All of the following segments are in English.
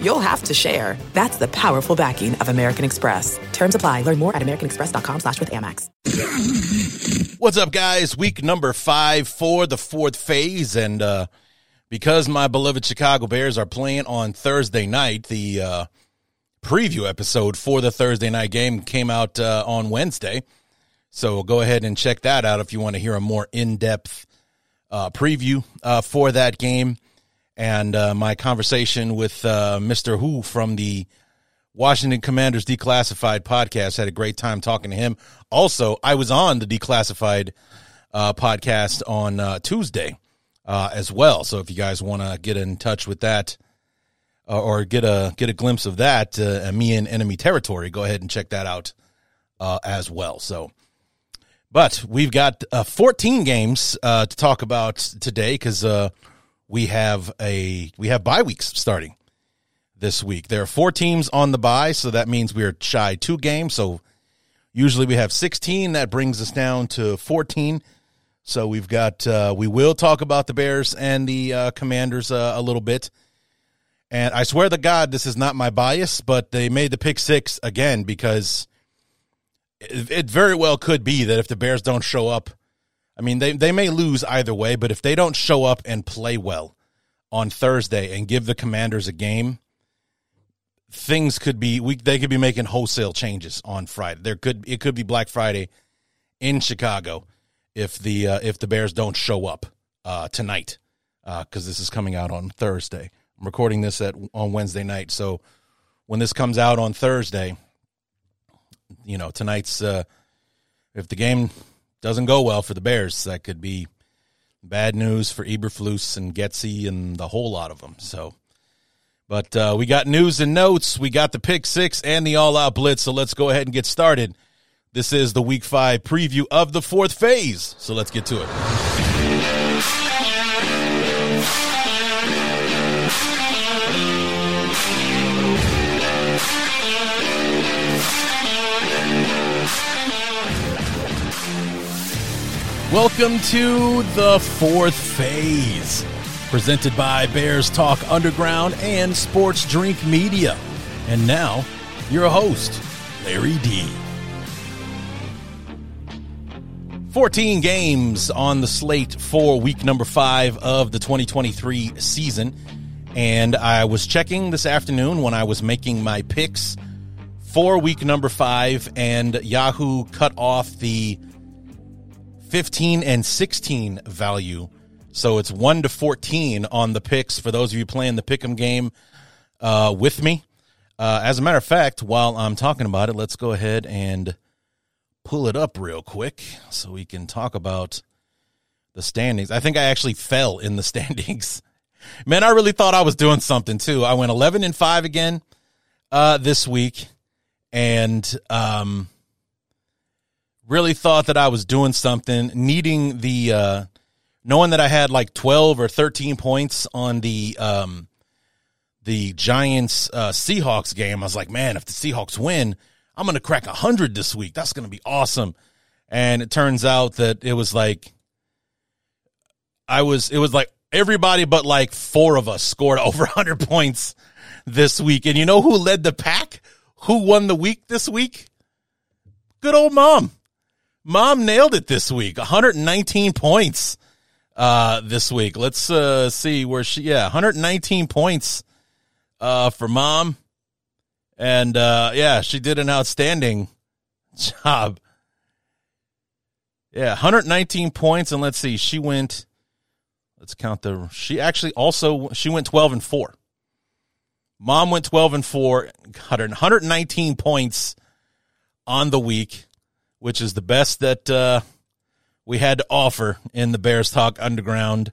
you'll have to share. That's the powerful backing of American Express. Terms apply. Learn more at americanexpress.com slash with Amex. What's up, guys? Week number five for the fourth phase. And uh, because my beloved Chicago Bears are playing on Thursday night, the uh, preview episode for the Thursday night game came out uh, on Wednesday. So go ahead and check that out if you want to hear a more in depth uh, preview uh, for that game. And uh, my conversation with uh, Mr. Who from the Washington Commanders Declassified podcast had a great time talking to him. Also, I was on the Declassified uh, podcast on uh, Tuesday as well. So if you guys want to get in touch with that, or get a get a glimpse of that, uh, me in enemy territory, go ahead and check that out uh, as well. So, but we've got uh, 14 games uh, to talk about today because uh, we have a we have bye weeks starting this week. There are four teams on the bye, so that means we are shy two games. So usually we have 16. That brings us down to 14. So we've got uh, we will talk about the Bears and the Commanders a little bit. And I swear to God, this is not my bias, but they made the pick six again because it, it, very well could be that if the Bears don't show up, I mean, they, they may lose either way, but if they don't show up and play well on Thursday and give the Commanders a game, things could be we they could be making wholesale changes on Friday. There could it could be Black Friday in Chicago if the uh, if the Bears don't show up uh, tonight because uh, this is coming out on Thursday. I'm recording this at on Wednesday night, so when this comes out on Thursday, you know tonight's uh, if the game doesn't go well for the Bears, that could be bad news for Eberflus and Getsy and the whole lot of them. So, but uh, we got news and notes. We got the pick six and the all out blitz. So let's go ahead and get started. This is the week five preview of the fourth phase. So let's get to it. Welcome to the fourth phase, presented by Bears Talk Underground and Sports Drink Media. And now, your host, Larry D. 14 games on the slate for week number five of the 2023 season. And I was checking this afternoon when I was making my picks for week number five, and Yahoo cut off the 15 and 16 value. So it's 1 to 14 on the picks for those of you playing the pick'em game uh, with me. Uh, as a matter of fact, while I'm talking about it, let's go ahead and pull it up real quick so we can talk about the standings. I think I actually fell in the standings. Man, I really thought I was doing something too. I went 11 and 5 again uh, this week and um, really thought that I was doing something, needing the uh, knowing that I had like twelve or thirteen points on the um, the Giants uh, Seahawks game. I was like, man, if the Seahawks win, I'm gonna crack hundred this week. That's gonna be awesome. And it turns out that it was like I was it was like everybody but like four of us scored over 100 points this week. And you know who led the pack? Who won the week this week? Good old mom. Mom nailed it this week. 119 points uh, this week. Let's uh, see where she, yeah, 119 points uh, for mom. And uh, yeah, she did an outstanding job. Yeah, 119 points. And let's see, she went, let's count the, she actually also, she went 12 and 4. Mom went 12 and 4, 119 points on the week which is the best that uh, we had to offer in the Bears Talk Underground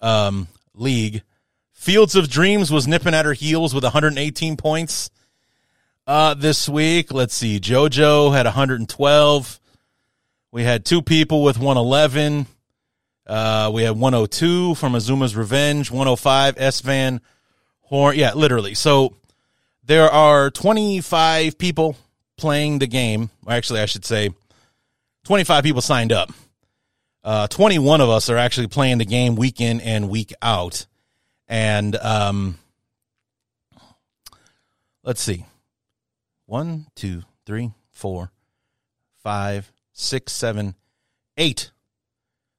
um, League. Fields of Dreams was nipping at her heels with 118 points uh, this week. Let's see. JoJo had 112. We had two people with 111. Uh, we had 102 from Azuma's Revenge, 105 S Van Horn. Yeah, literally. So there are 25 people playing the game. Actually, I should say 25 people signed up. Uh, 21 of us are actually playing the game week in and week out. And um, let's see. One, two, three, four, five, six, seven, eight.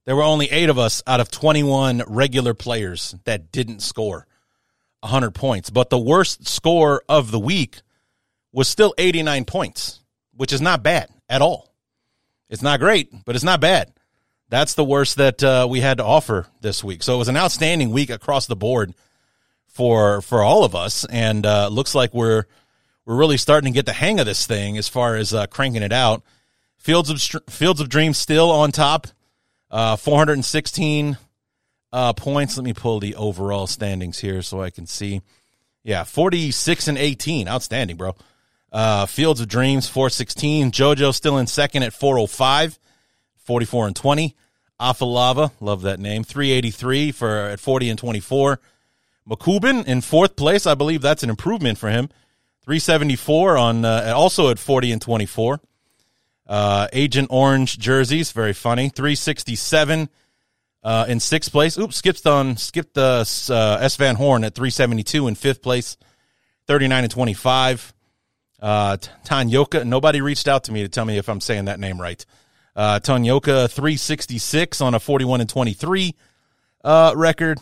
There were only eight of us out of 21 regular players that didn't score 100 points. But the worst score of the week was still 89 points, which is not bad at all. It's not great, but it's not bad. That's the worst that uh, we had to offer this week. So it was an outstanding week across the board for for all of us, and uh, looks like we're we're really starting to get the hang of this thing as far as uh, cranking it out. Fields of Fields of Dreams still on top, uh, 416 uh, points. Let me pull the overall standings here so I can see. Yeah, 46 and 18, outstanding, bro. Uh, Fields of Dreams 416. JoJo still in second at 405, 44 and 20. Afalava, love that name, 383 for at 40 and 24. Makubin in fourth place. I believe that's an improvement for him. 374 on uh, also at 40 and 24. Uh, Agent Orange jerseys, very funny. 367 uh, in sixth place. Oops, skipped on skipped the uh, S Van Horn at 372 in fifth place. 39 and 25. Uh, Tanyoka, nobody reached out to me to tell me if I'm saying that name right. Uh, Tanyoka 366 on a 41 and 23 uh, record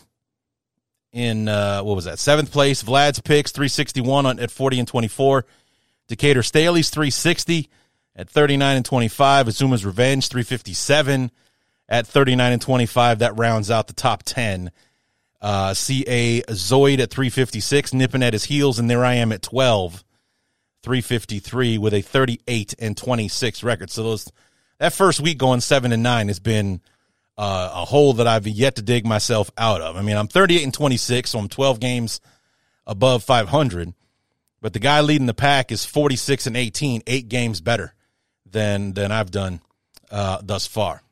in uh, what was that seventh place. Vlad's picks 361 on, at 40 and 24. Decatur Staley's 360 at 39 and 25. Azuma's Revenge 357 at 39 and 25. That rounds out the top 10. Uh, CA Zoid at 356, nipping at his heels, and there I am at 12, 353 with a 38 and 26 record. So those that first week going seven and nine has been uh, a hole that I've yet to dig myself out of. I mean, I'm 38 and 26, so I'm 12 games above 500. But the guy leading the pack is 46 and 18, eight games better than than I've done uh, thus far.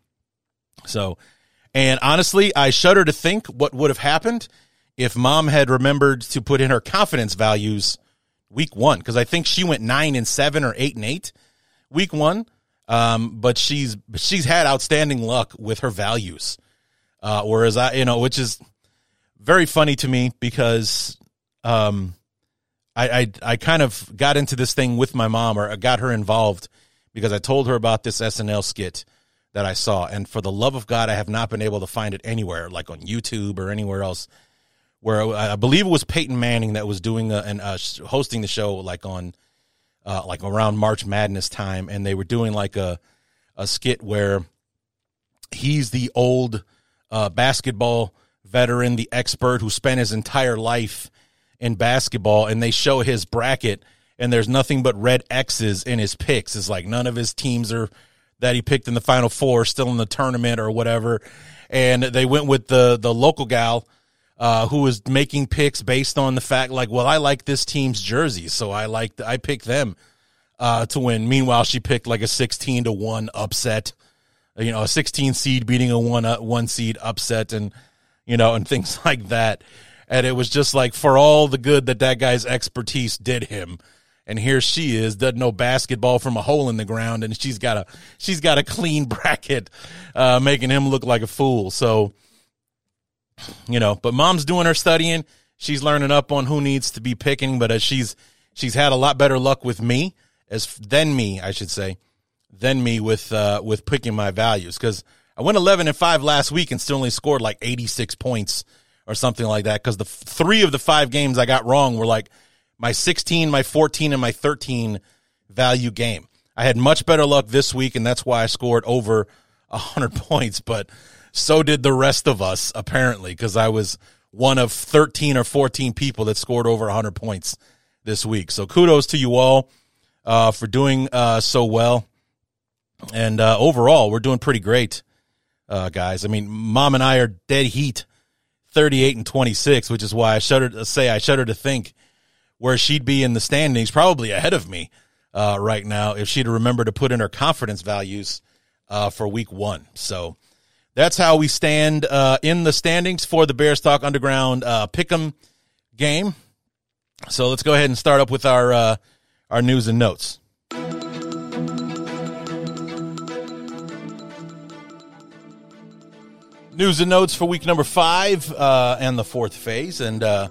So, and honestly, I shudder to think what would have happened if mom had remembered to put in her confidence values week one, because I think she went nine and seven or eight and eight week one. Um, but she's she's had outstanding luck with her values. Uh, whereas I, you know, which is very funny to me because um, I, I I kind of got into this thing with my mom or got her involved because I told her about this SNL skit that I saw, and for the love of God, I have not been able to find it anywhere, like on YouTube or anywhere else. Where I believe it was Peyton Manning that was doing a, and uh, hosting the show, like on uh, like around March Madness time, and they were doing like a a skit where he's the old uh, basketball veteran, the expert who spent his entire life in basketball, and they show his bracket, and there's nothing but red X's in his picks. It's like none of his teams are that he picked in the Final Four still in the tournament or whatever, and they went with the the local gal. Uh, who was making picks based on the fact like, well, I like this team's jersey, so I like I pick them uh, to win. Meanwhile, she picked like a sixteen to one upset, you know, a sixteen seed beating a one uh, one seed upset, and you know, and things like that. And it was just like for all the good that that guy's expertise did him, and here she is doesn't know basketball from a hole in the ground, and she's got a she's got a clean bracket, uh, making him look like a fool. So you know, but mom's doing her studying. She's learning up on who needs to be picking, but as she's she's had a lot better luck with me as than me, I should say, than me with uh, with picking my values because I went eleven and five last week and still only scored like eighty six points or something like that because the three of the five games I got wrong were like my sixteen, my fourteen, and my thirteen value game. I had much better luck this week, and that's why I scored over hundred points, but so did the rest of us, apparently, because I was one of 13 or 14 people that scored over 100 points this week. So kudos to you all uh, for doing uh, so well. And uh, overall, we're doing pretty great, uh, guys. I mean, mom and I are dead heat, 38 and 26, which is why I shudder to say I shudder to think where she'd be in the standings, probably ahead of me uh, right now if she'd remember to put in her confidence values uh, for week one. So that's how we stand uh, in the standings for the Bears Talk Underground uh, Pick'em game. So let's go ahead and start up with our uh, our news and notes. News and notes for week number five uh, and the fourth phase. And uh,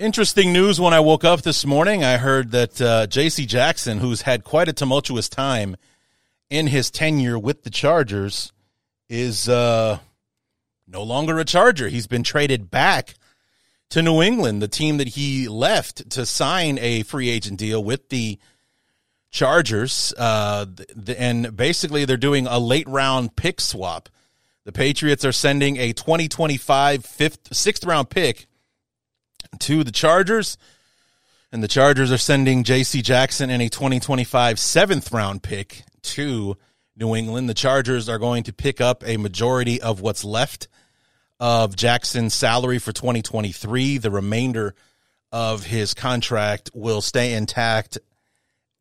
interesting news when I woke up this morning, I heard that uh, J.C. Jackson, who's had quite a tumultuous time in his tenure with the Chargers, is uh, no longer a Charger. He's been traded back to New England, the team that he left to sign a free agent deal with the Chargers. Uh, and basically, they're doing a late round pick swap. The Patriots are sending a 2025 fifth, sixth round pick to the Chargers. And the Chargers are sending J.C. Jackson and a 2025 seventh round pick to New England. The Chargers are going to pick up a majority of what's left of Jackson's salary for 2023. The remainder of his contract will stay intact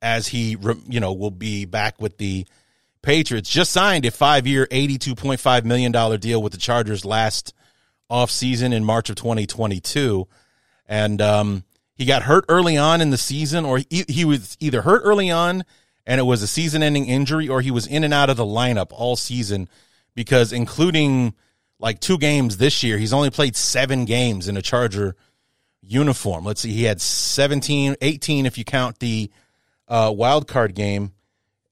as he, you know, will be back with the Patriots. Just signed a five-year, $82.5 million deal with the Chargers last offseason in March of 2022. And um, he got hurt early on in the season, or he, he was either hurt early on and it was a season-ending injury, or he was in and out of the lineup all season because including – like two games this year. He's only played seven games in a Charger uniform. Let's see, he had 17, 18 if you count the uh, wild card game,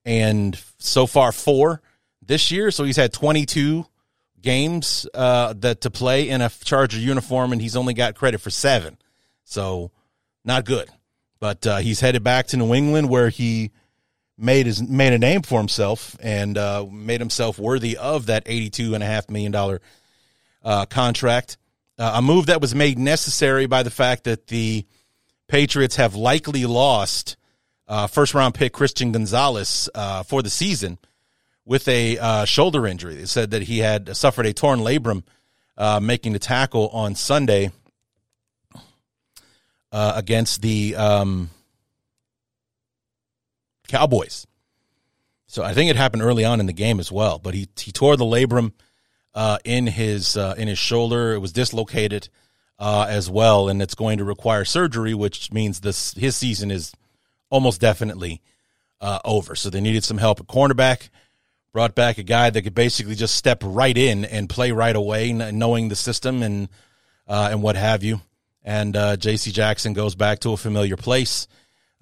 and so far four this year. So he's had 22 games uh, that to play in a Charger uniform, and he's only got credit for seven. So not good. But uh, he's headed back to New England where he made his made a name for himself and uh, made himself worthy of that eighty-two and a half million dollar uh, contract. Uh, a move that was made necessary by the fact that the Patriots have likely lost uh, first round pick Christian Gonzalez uh, for the season with a uh, shoulder injury. They said that he had suffered a torn labrum making the tackle on Sunday against the um, Cowboys. So I think it happened early on in the game as well. But he he tore the labrum uh, in his uh, in his shoulder. It was dislocated uh, as well, and it's going to require surgery, which means this his season is almost definitely uh, over. So they needed some help at cornerback. Brought back a guy that could basically just step right in and play right away, knowing the system and uh, and what have you. And uh, J.C. Jackson goes back to a familiar place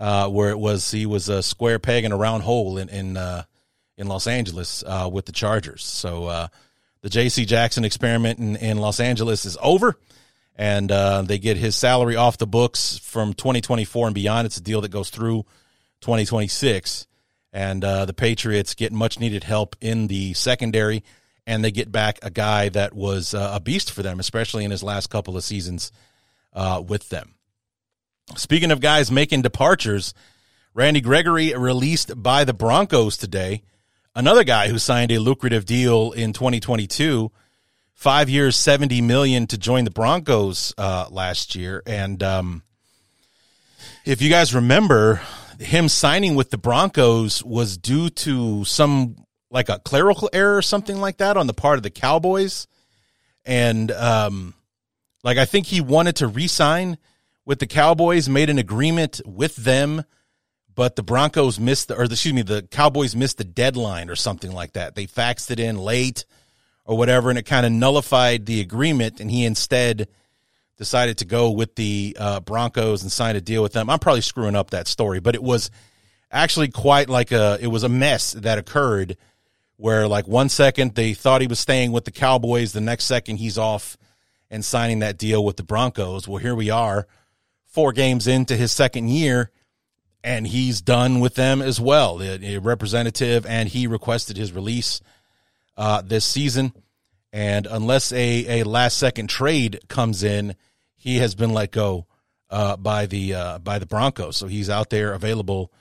uh, where it was he was a square peg in a round hole in in uh, in Los Angeles uh, with the Chargers. So uh, the J.C. Jackson experiment in, in Los Angeles is over, and uh, they get his salary off the books from 2024 and beyond. It's a deal that goes through 2026, and the Patriots get much needed help in the secondary, and they get back a guy that was a beast for them, especially in his last couple of seasons with them. Speaking of guys making departures, Randy Gregory released by the Broncos today. Another guy who signed a lucrative deal in 2022, five years, 70 million to join the Broncos uh, last year. And um, if you guys remember, him signing with the Broncos was due to some like a clerical error or something like that on the part of the Cowboys. And um, like I think he wanted to re-sign – with the Cowboys, made an agreement with them, but the Broncos missed the, or excuse me, the Cowboys missed the deadline or something like that. They faxed it in late or whatever, and it kind of nullified the agreement, and he instead decided to go with the uh, Broncos and sign a deal with them. I'm probably screwing up that story, but it was actually quite like a, it was a mess that occurred where like one second they thought he was staying with the Cowboys, the next second he's off and signing that deal with the Broncos. Well, here we are four games into his second year, and he's done with them as well. A representative, and he requested his release uh, this season. And unless a, a last second trade comes in, he has been let go uh, by the uh, by the Broncos. So he's out there available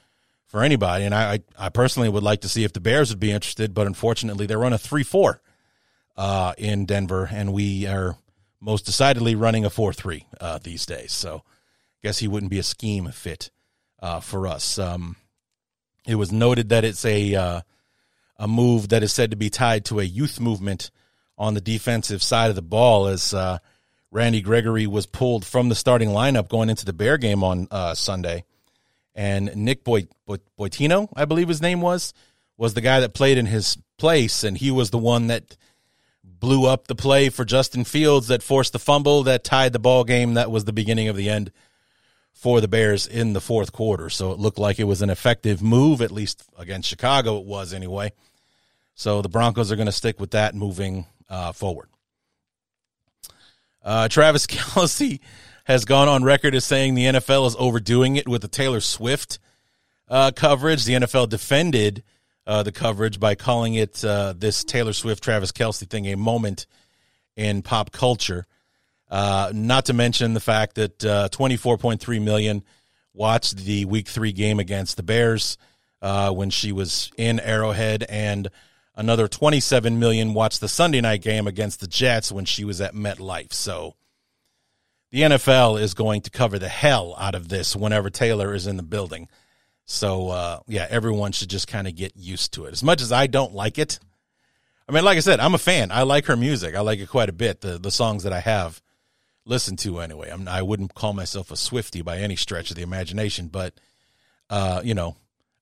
for anybody. And I, I personally would like to see if the Bears would be interested, but unfortunately they're on a three four uh, in Denver, and we are most decidedly running a four three uh, these days. So guess he wouldn't be a scheme fit uh, for us. Um, it was noted that it's a uh, a move that is said to be tied to a youth movement on the defensive side of the ball as uh, Randy Gregory was pulled from the starting lineup going into the Bear game on uh, Sunday. And Nick Boy, Boy, Boitino, I believe his name was, was the guy that played in his place, and he was the one that blew up the play for Justin Fields that forced the fumble that tied the ball game. That was the beginning of the end for the Bears in the fourth quarter. So it looked like it was an effective move, at least against Chicago, it was anyway. So the Broncos are going to stick with that moving uh, forward. Uh, Travis Kelce has gone on record as saying the NFL is overdoing it with the Taylor Swift uh, coverage. The NFL defended uh, the coverage by calling it uh, this Taylor Swift Travis Kelce thing a moment in pop culture. Uh, not to mention the fact that uh, 24.3 million watched the Week Three game against the Bears uh, when she was in Arrowhead, and another 27 million watched the Sunday night game against the Jets when she was at MetLife. So the NFL is going to cover the hell out of this whenever Taylor is in the building. So uh, yeah, everyone should just kind of get used to it. As much as I don't like it, I mean, like I said, I'm a fan. I like her music. I like it quite a bit. The the songs that I have listened to anyway. I'm, I wouldn't call myself a Swiftie by any stretch of the imagination, but uh, you know,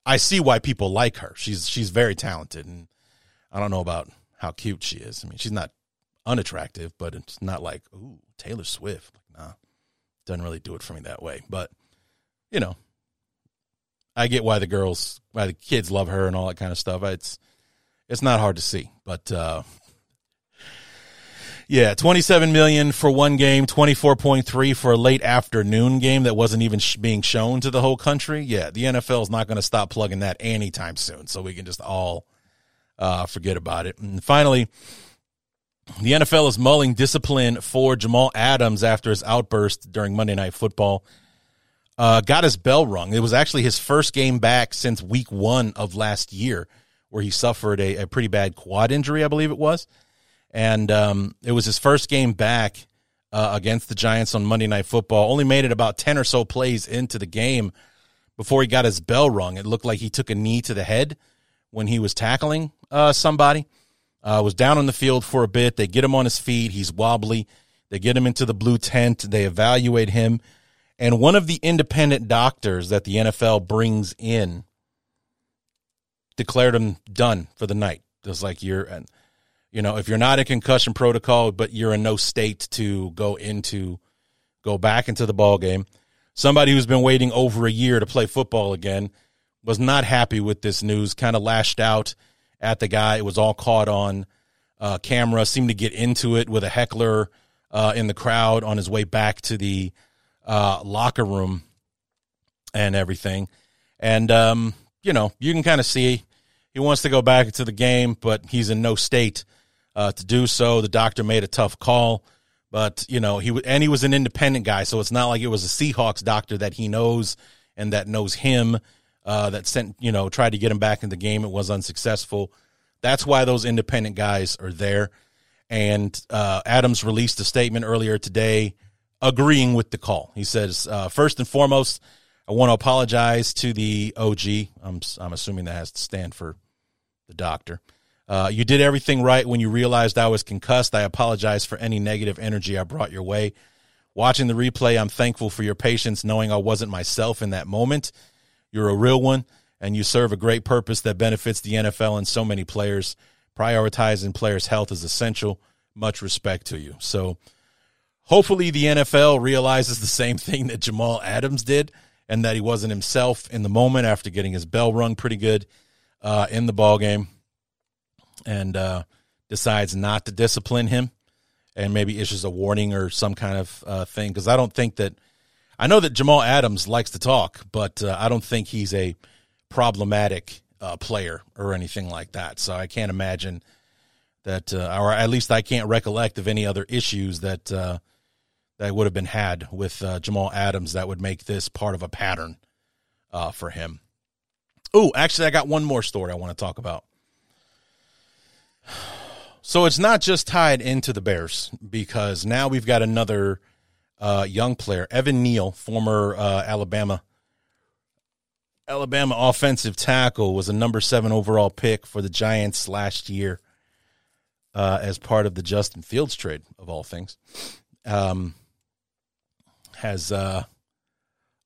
I see why people like her. She's she's very talented, and I don't know about how cute she is. I mean, she's not unattractive, but it's not like ooh Taylor Swift. Nah, doesn't really do it for me that way. But you know, I get why the girls, why the kids love her and all that kind of stuff. It's it's not hard to see, but uh, yeah, twenty seven million for one game, twenty four point three for a late afternoon game that wasn't even sh- being shown to the whole country. Yeah, the NFL is not going to stop plugging that anytime soon, so we can just all uh, forget about it. And finally. The NFL is mulling discipline for Jamal Adams after his outburst during Monday Night Football uh, got his bell rung. It was actually his first game back since week one of last year, where he suffered a, a pretty bad quad injury, I believe it was. And um, it was his first game back uh, against the Giants on Monday Night Football. Only made it about 10 or so plays into the game before he got his bell rung. It looked like he took a knee to the head when he was tackling uh, somebody. Uh, was down on the field for a bit. They get him on his feet. He's wobbly. They get him into the blue tent. They evaluate him. And one of the independent doctors that the NFL brings in declared him done for the night. Just like you're, you know, if you're not in concussion protocol, but you're in no state to go into, go back into the ball game. Somebody who's been waiting over a year to play football again was not happy with this news. Kind of lashed out at the guy. It was all caught on uh, camera. Seemed to get into it with a heckler uh, in the crowd on his way back to the uh, locker room and everything. And, um, you know, you can kind of see he wants to go back into the game, but he's in no state uh, to do so. The doctor made a tough call, but, you know, he and he was an independent guy, so it's not like it was a Seahawks doctor that he knows and that knows him uh, that sent, you know, tried to get him back in the game. It was unsuccessful. That's why those independent guys are there. And uh, Adams released a statement earlier today agreeing with the call. He says, uh, first and foremost, I want to apologize to the OG. I'm, I'm assuming that has to stand for the doctor. Uh, you did everything right when you realized I was concussed. I apologize for any negative energy I brought your way. Watching the replay, I'm thankful for your patience, knowing I wasn't myself in that moment. You're a real one, and you serve a great purpose that benefits the NFL and so many players. Prioritizing players' health is essential. Much respect to you. So, Hopefully, the NFL realizes the same thing that Jamal Adams did, and that he wasn't himself in the moment after getting his bell rung pretty good uh, in the ball game, and uh, decides not to discipline him, and maybe issues a warning or some kind of uh, thing. Because I don't think that I know that Jamal Adams likes to talk, but uh, I don't think he's a problematic uh, player or anything like that. So I can't imagine that, uh, or at least I can't recollect of any other issues that that would have been had with uh, Jamal Adams that would make this part of a pattern uh, for him. Oh, actually, I got one more story I want to talk about. So it's not just tied into the Bears because now we've got another uh, young player, Evan Neal, former uh, Alabama Alabama offensive tackle was a number seven overall pick for the Giants last year uh, as part of the Justin Fields trade, of all things. Um, has uh,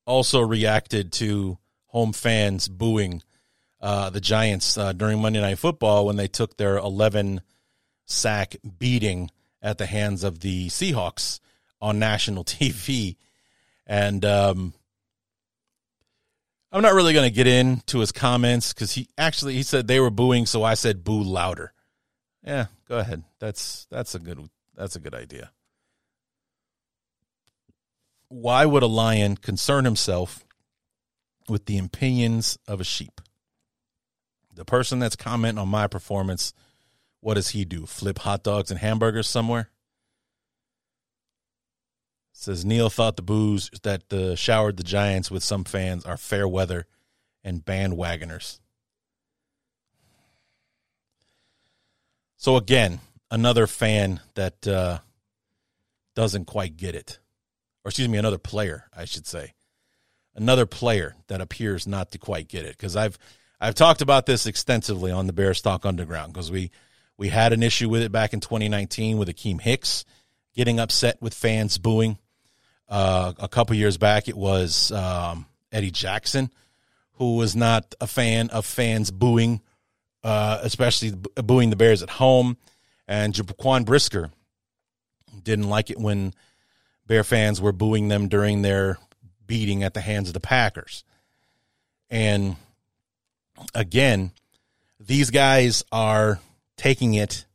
also reacted to home fans booing uh, the Giants uh, during Monday Night Football when they took their 11 sack beating at the hands of the Seahawks on national TV. And um, I'm not really going to get into his comments because he actually he said they were booing, so I said boo louder. Yeah, go ahead. That's that's a good that's a good idea. Why would a lion concern himself with the opinions of a sheep? The person that's commenting on my performance, what does he do? Flip hot dogs and hamburgers somewhere? Says Neal thought the boos that uh, showered the Giants with some fans are fair weather and bandwagoners. So again, another fan that uh, doesn't quite get it, or excuse me, another player, I should say, another player that appears not to quite get it. Because I've I've talked about this extensively on the Bears Talk Underground because we we had an issue with it back in 2019 with Akiem Hicks getting upset with fans booing. Uh, a couple years back, it was um, Eddie Jackson, who was not a fan of fans booing, uh, especially booing the Bears at home. And Jaquan Brisker didn't like it when Bear fans were booing them during their beating at the hands of the Packers. And again, these guys are taking it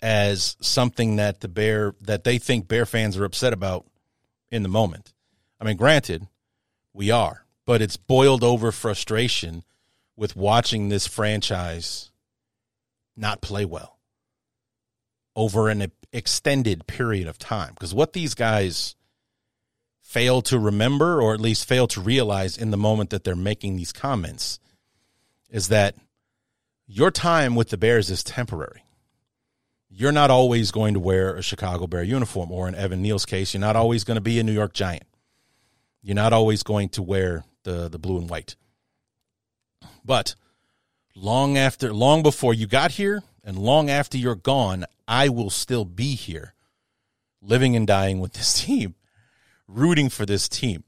as something that the bear that they think bear fans are upset about in the moment. I mean, granted, we are, but it's boiled over frustration with watching this franchise not play well over an extended period of time. Because what these guys fail to remember, or at least fail to realize in the moment that they're making these comments, is that your time with the Bears is temporary you're not always going to wear a Chicago Bear uniform, or in Evan Neal's case, you're not always going to be a New York Giant. You're not always going to wear the, the blue and white. But long after, long before you got here, and long after you're gone, I will still be here, living and dying with this team, rooting for this team.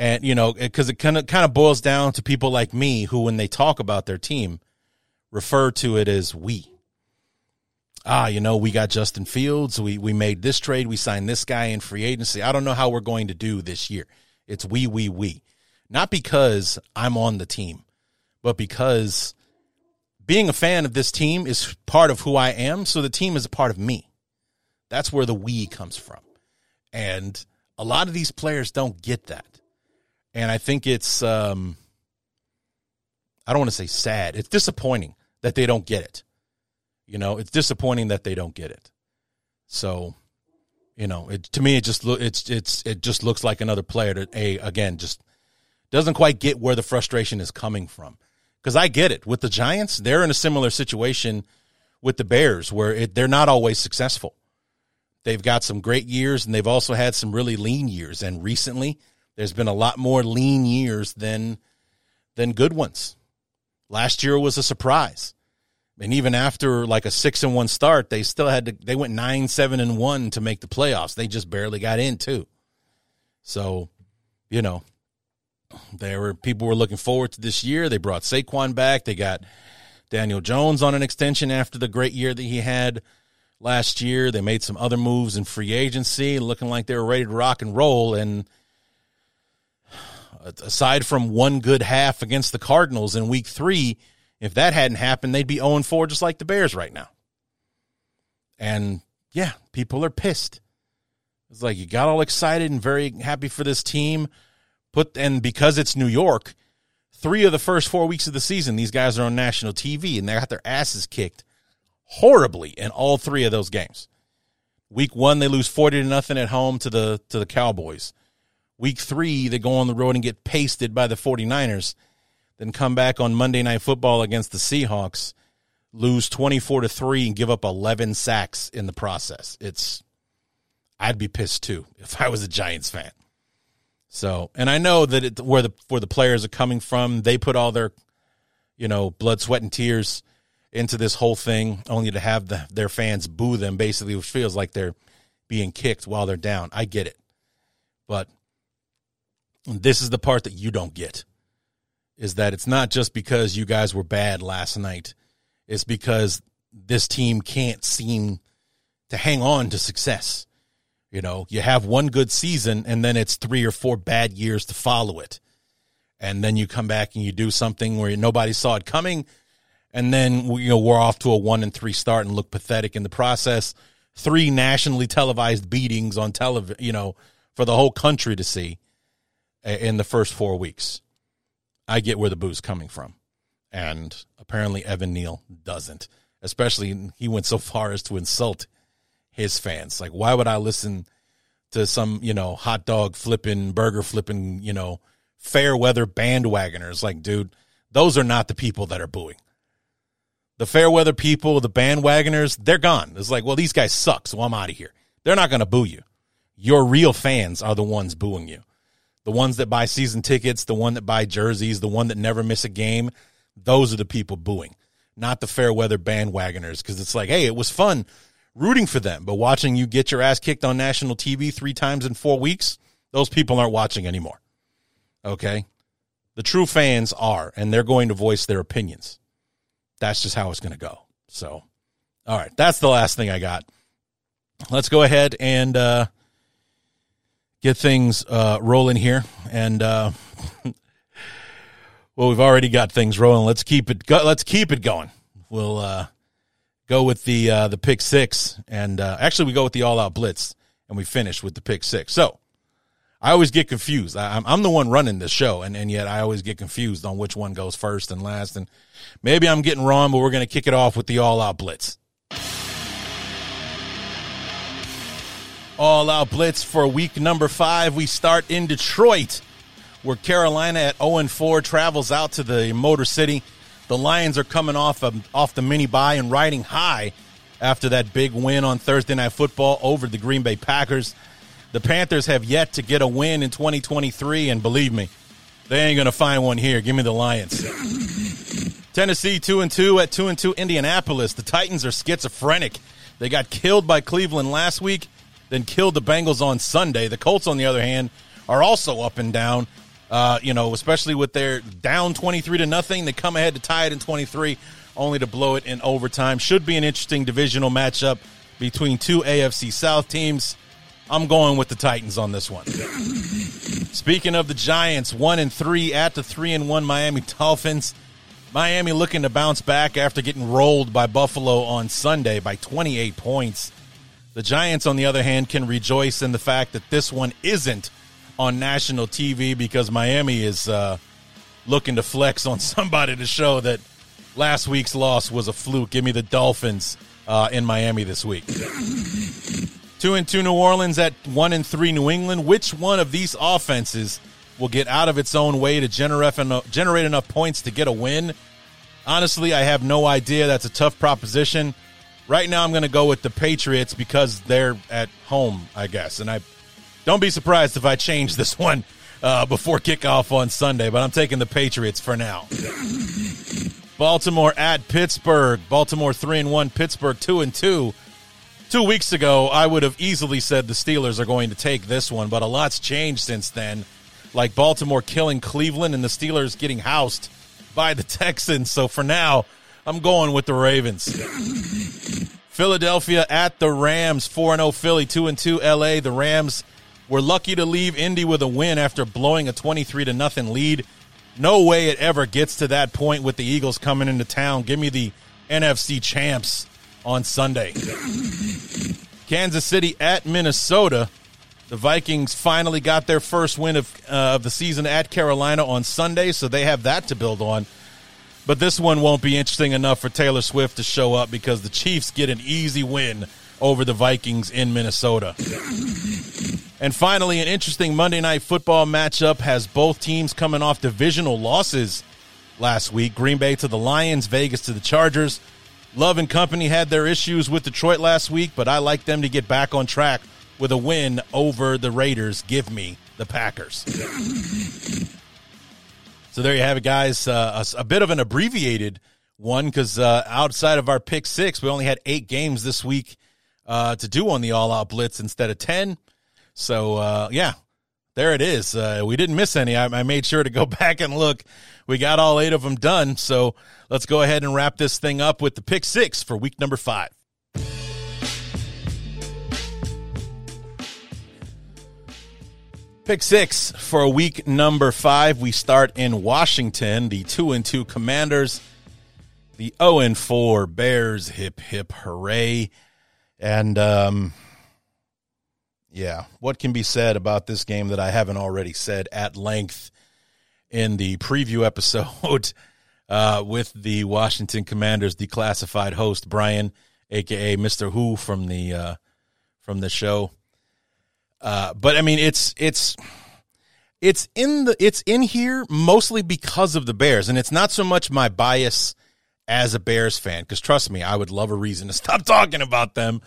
And you know, because it kind of kind of boils down to people like me who, when they talk about their team, refer to it as we ah, you know, we got Justin Fields. We we made this trade. We signed this guy in free agency. I don't know how we're going to do this year. It's we, we, we. Not because I'm on the team, but because being a fan of this team is part of who I am. So the team is a part of me. That's where the we comes from. And a lot of these players don't get that. And I think it's, um, I don't want to say sad. It's disappointing that they don't get it you know, it's disappointing that they don't get it. So, you know, it, to me, it just look it's it's it just looks like another player that a again just doesn't quite get where the frustration is coming from. Because I get it with the Giants, they're in a similar situation with the Bears where it, they're not always successful. They've got some great years and they've also had some really lean years. And recently, there's been a lot more lean years than than good ones. Last year was a surprise. And even after like a six and one start, they still had to. They went nine, seven, and one to make the playoffs. They just barely got in too. So, you know, there were people were looking forward to this year. They brought Saquon back. They got Daniel Jones on an extension after the great year that he had last year. They made some other moves in free agency, looking like they were ready to rock and roll. And aside from one good half against the Cardinals in Week Three if that hadn't happened, they'd be 0 4 just like the Bears right now. And yeah, people are pissed. It's like you got all excited and very happy for this team. Put and because it's New York, three of the first four weeks of the season, these guys are on national TV and they got their asses kicked horribly in all three of those games. Week one, they lose forty to nothing at home to the to the Cowboys. Week three, they go on the road and get pasted by the 49ers then come back on Monday Night Football against the Seahawks, lose 24 to 3 and give up 11 sacks in the process. It's I'd be pissed too if I was a Giants fan. So, and I know that it, where the where the players are coming from, they put all their, you know, blood, sweat, and tears into this whole thing, only to have the, their fans boo them, basically, which feels like they're being kicked while they're down. I get it, but this is the part that you don't get, is that it's not just because you guys were bad last night, it's because this team can't seem to hang on to success. You know, you have one good season and then it's three or four bad years to follow it. And then you come back and you do something where nobody saw it coming. And then, you know, we're off to a one and three start and look pathetic in the process. Three nationally televised beatings on television, you know, for the whole country to see in the first four weeks. I get where the boo's coming from. And apparently Evan Neal doesn't. Especially, he went so far as to insult his fans. Like, why would I listen to some, you know, hot dog flipping, burger flipping, you know, fair weather bandwagoners? Like, dude, those are not the people that are booing. The fair weather people, the bandwagoners, they're gone. It's like, well, these guys suck, so I'm out of here. They're not going to boo you. Your real fans are the ones booing you. The ones that buy season tickets, the one that buy jerseys, the one that never miss a game, those are the people booing, not the fair weather bandwagoners. Because it's like, hey, it was fun rooting for them. But watching you get your ass kicked on national TV three times in four weeks, those people aren't watching anymore. Okay? The true fans are, and they're going to voice their opinions. That's just how it's going to go. So, all right, that's the last thing I got. Let's go ahead and uh, get things uh, rolling here. And uh, well, we've already got things rolling. Let's keep it. Go- let's keep it going. We'll uh, go with the uh, the pick six, and uh, actually we go with the all out blitz, and we finish with the pick six. So I always get confused. I, I'm the one running this show, and, and yet I always get confused on which one goes first and last. And maybe I'm getting wrong, but we're going to kick it off with the all out blitz. All out blitz for week number five. We start in Detroit, where Carolina at 0 4 travels out to the Motor City the Lions are coming off of, off the mini bye and riding high after that big win on Thursday Night Football over the Green Bay Packers. The Panthers have yet to get a win in 2023, and believe me, they ain't gonna find one here. Give me the Lions. Tennessee two and two at two and two. Indianapolis. The Titans are schizophrenic. They got killed by Cleveland last week, then killed the Bengals on Sunday. The Colts, on the other hand, are also up and down. Uh, you know, especially with their down 23 to nothing, they come ahead to tie it in 23, only to blow it in overtime. Should be an interesting divisional matchup between two AFC South teams. I'm going with the Titans on this one. Speaking of the Giants, one and three at the three and one Miami Dolphins. Miami looking to bounce back after getting rolled by Buffalo on Sunday by 28 points. The Giants, on the other hand, can rejoice in the fact that this one isn't on national TV because Miami is uh, looking to flex on somebody to show that last week's loss was a fluke. Give me the Dolphins uh, in Miami this week. two and two New Orleans at one and three New England. Which one of these offenses will get out of its own way to generate enough, generate enough points to get a win? Honestly, I have no idea. That's a tough proposition. Right now, I'm going to go with the Patriots because they're at home, I guess, and I don't be surprised if I change this one uh, before kickoff on Sunday, but I'm taking the Patriots for now. Baltimore at Pittsburgh. Baltimore three and one. Pittsburgh two and two. Two weeks ago, I would have easily said the Steelers are going to take this one, but a lot's changed since then. Like Baltimore killing Cleveland and the Steelers getting housed by the Texans. So for now, I'm going with the Ravens. Philadelphia at the Rams, 4 0 Philly, 2 and 2 LA. The Rams we're lucky to leave Indy with a win after blowing a 23 to nothing lead. No way it ever gets to that point with the Eagles coming into town. Give me the NFC champs on Sunday. Kansas City at Minnesota. The Vikings finally got their first win of, uh, of the season at Carolina on Sunday, so they have that to build on. But this one won't be interesting enough for Taylor Swift to show up because the Chiefs get an easy win over the Vikings in Minnesota. And finally, an interesting Monday night football matchup has both teams coming off divisional losses last week. Green Bay to the Lions, Vegas to the Chargers. Love and company had their issues with Detroit last week, but I like them to get back on track with a win over the Raiders. Give me the Packers. So there you have it, guys. Uh, a, a, bit of an abbreviated one because uh, outside of our pick six, we only had eight games this week uh, to do on the All Out Blitz instead of ten. So uh, yeah, there it is. Uh, we didn't miss any. I, I, made sure to go back and look. We got all eight of them done. So let's go ahead and wrap this thing up with the pick six for week number five. Pick six for week number five. We start in Washington. The two and two Commanders, the zero and four Bears. Hip hip hooray! And um, yeah, what can be said about this game that I haven't already said at length in the preview episode uh, with the Washington Commanders declassified host Brian, aka Mister Who from the uh, from the show. Uh, but I mean, it's it's it's in the it's in here mostly because of the Bears, and it's not so much my bias as a Bears fan. Because trust me, I would love a reason to stop talking about them,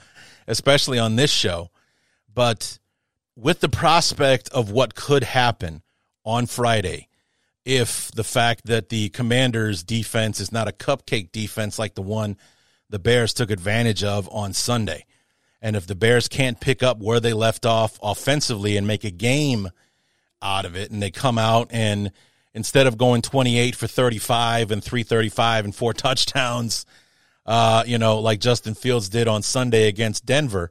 especially on this show. But with the prospect of what could happen on Friday, if the fact that the Commanders' defense is not a cupcake defense like the one the Bears took advantage of on Sunday and if the Bears can't pick up where they left off offensively and make a game out of it, and they come out and instead of going 28 for 35 and 335 and four touchdowns, uh, you know, like Justin Fields did on Sunday against Denver,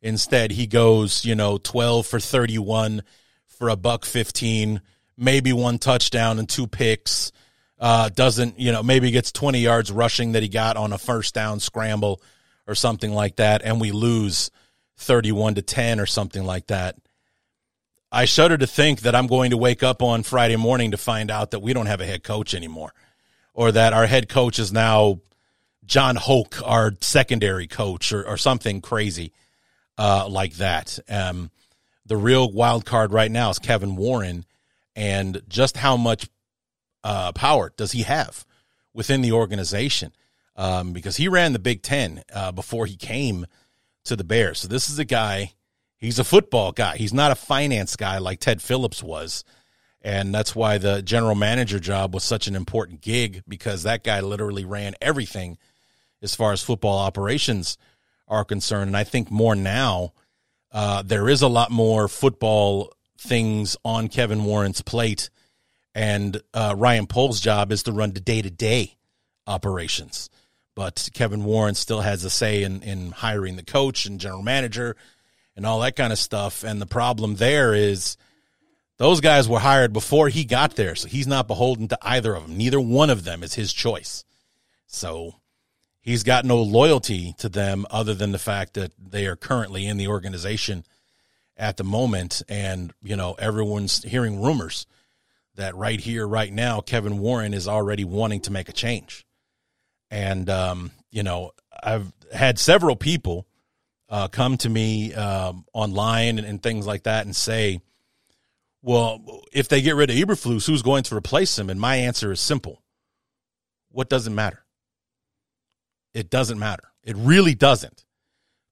instead he goes, you know, 12 for 31 for a buck 15, maybe one touchdown and two picks. Uh, doesn't, you know, maybe gets 20 yards rushing that he got on a first down scramble or something like that, and we lose 31 to 10 or something like that. I shudder to think that I'm going to wake up on Friday morning to find out that we don't have a head coach anymore, or that our head coach is now Jon Hoke, our secondary coach, or, or something crazy uh, like that. Um, the real wild card right now is Kevin Warren, and just how much uh, power does he have within the organization? Um, because he ran the Big Ten uh, before he came to the Bears. So this is a guy. He's a football guy. He's not a finance guy like Ted Phillips was. And that's why the general manager job was such an important gig because that guy literally ran everything as far as football operations are concerned. And I think more now, uh, there is a lot more football things on Kevin Warren's plate. And uh, Ryan Poles' job is to run the day to day operations but Kevin Warren still has a say in, in hiring the coach and general manager and all that kind of stuff. And the problem there is those guys were hired before he got there, so he's not beholden to either of them. Neither one of them is his choice. So he's got no loyalty to them other than the fact that they are currently in the organization at the moment. And, you know, everyone's hearing rumors that right here, right now, Kevin Warren is already wanting to make a change. And, um, you know, I've had several people uh, come to me um, online and, and, things like that and say, well, if they get rid of Eberflus, who's going to replace him? And my answer is simple. What doesn't matter? It doesn't matter. It really doesn't.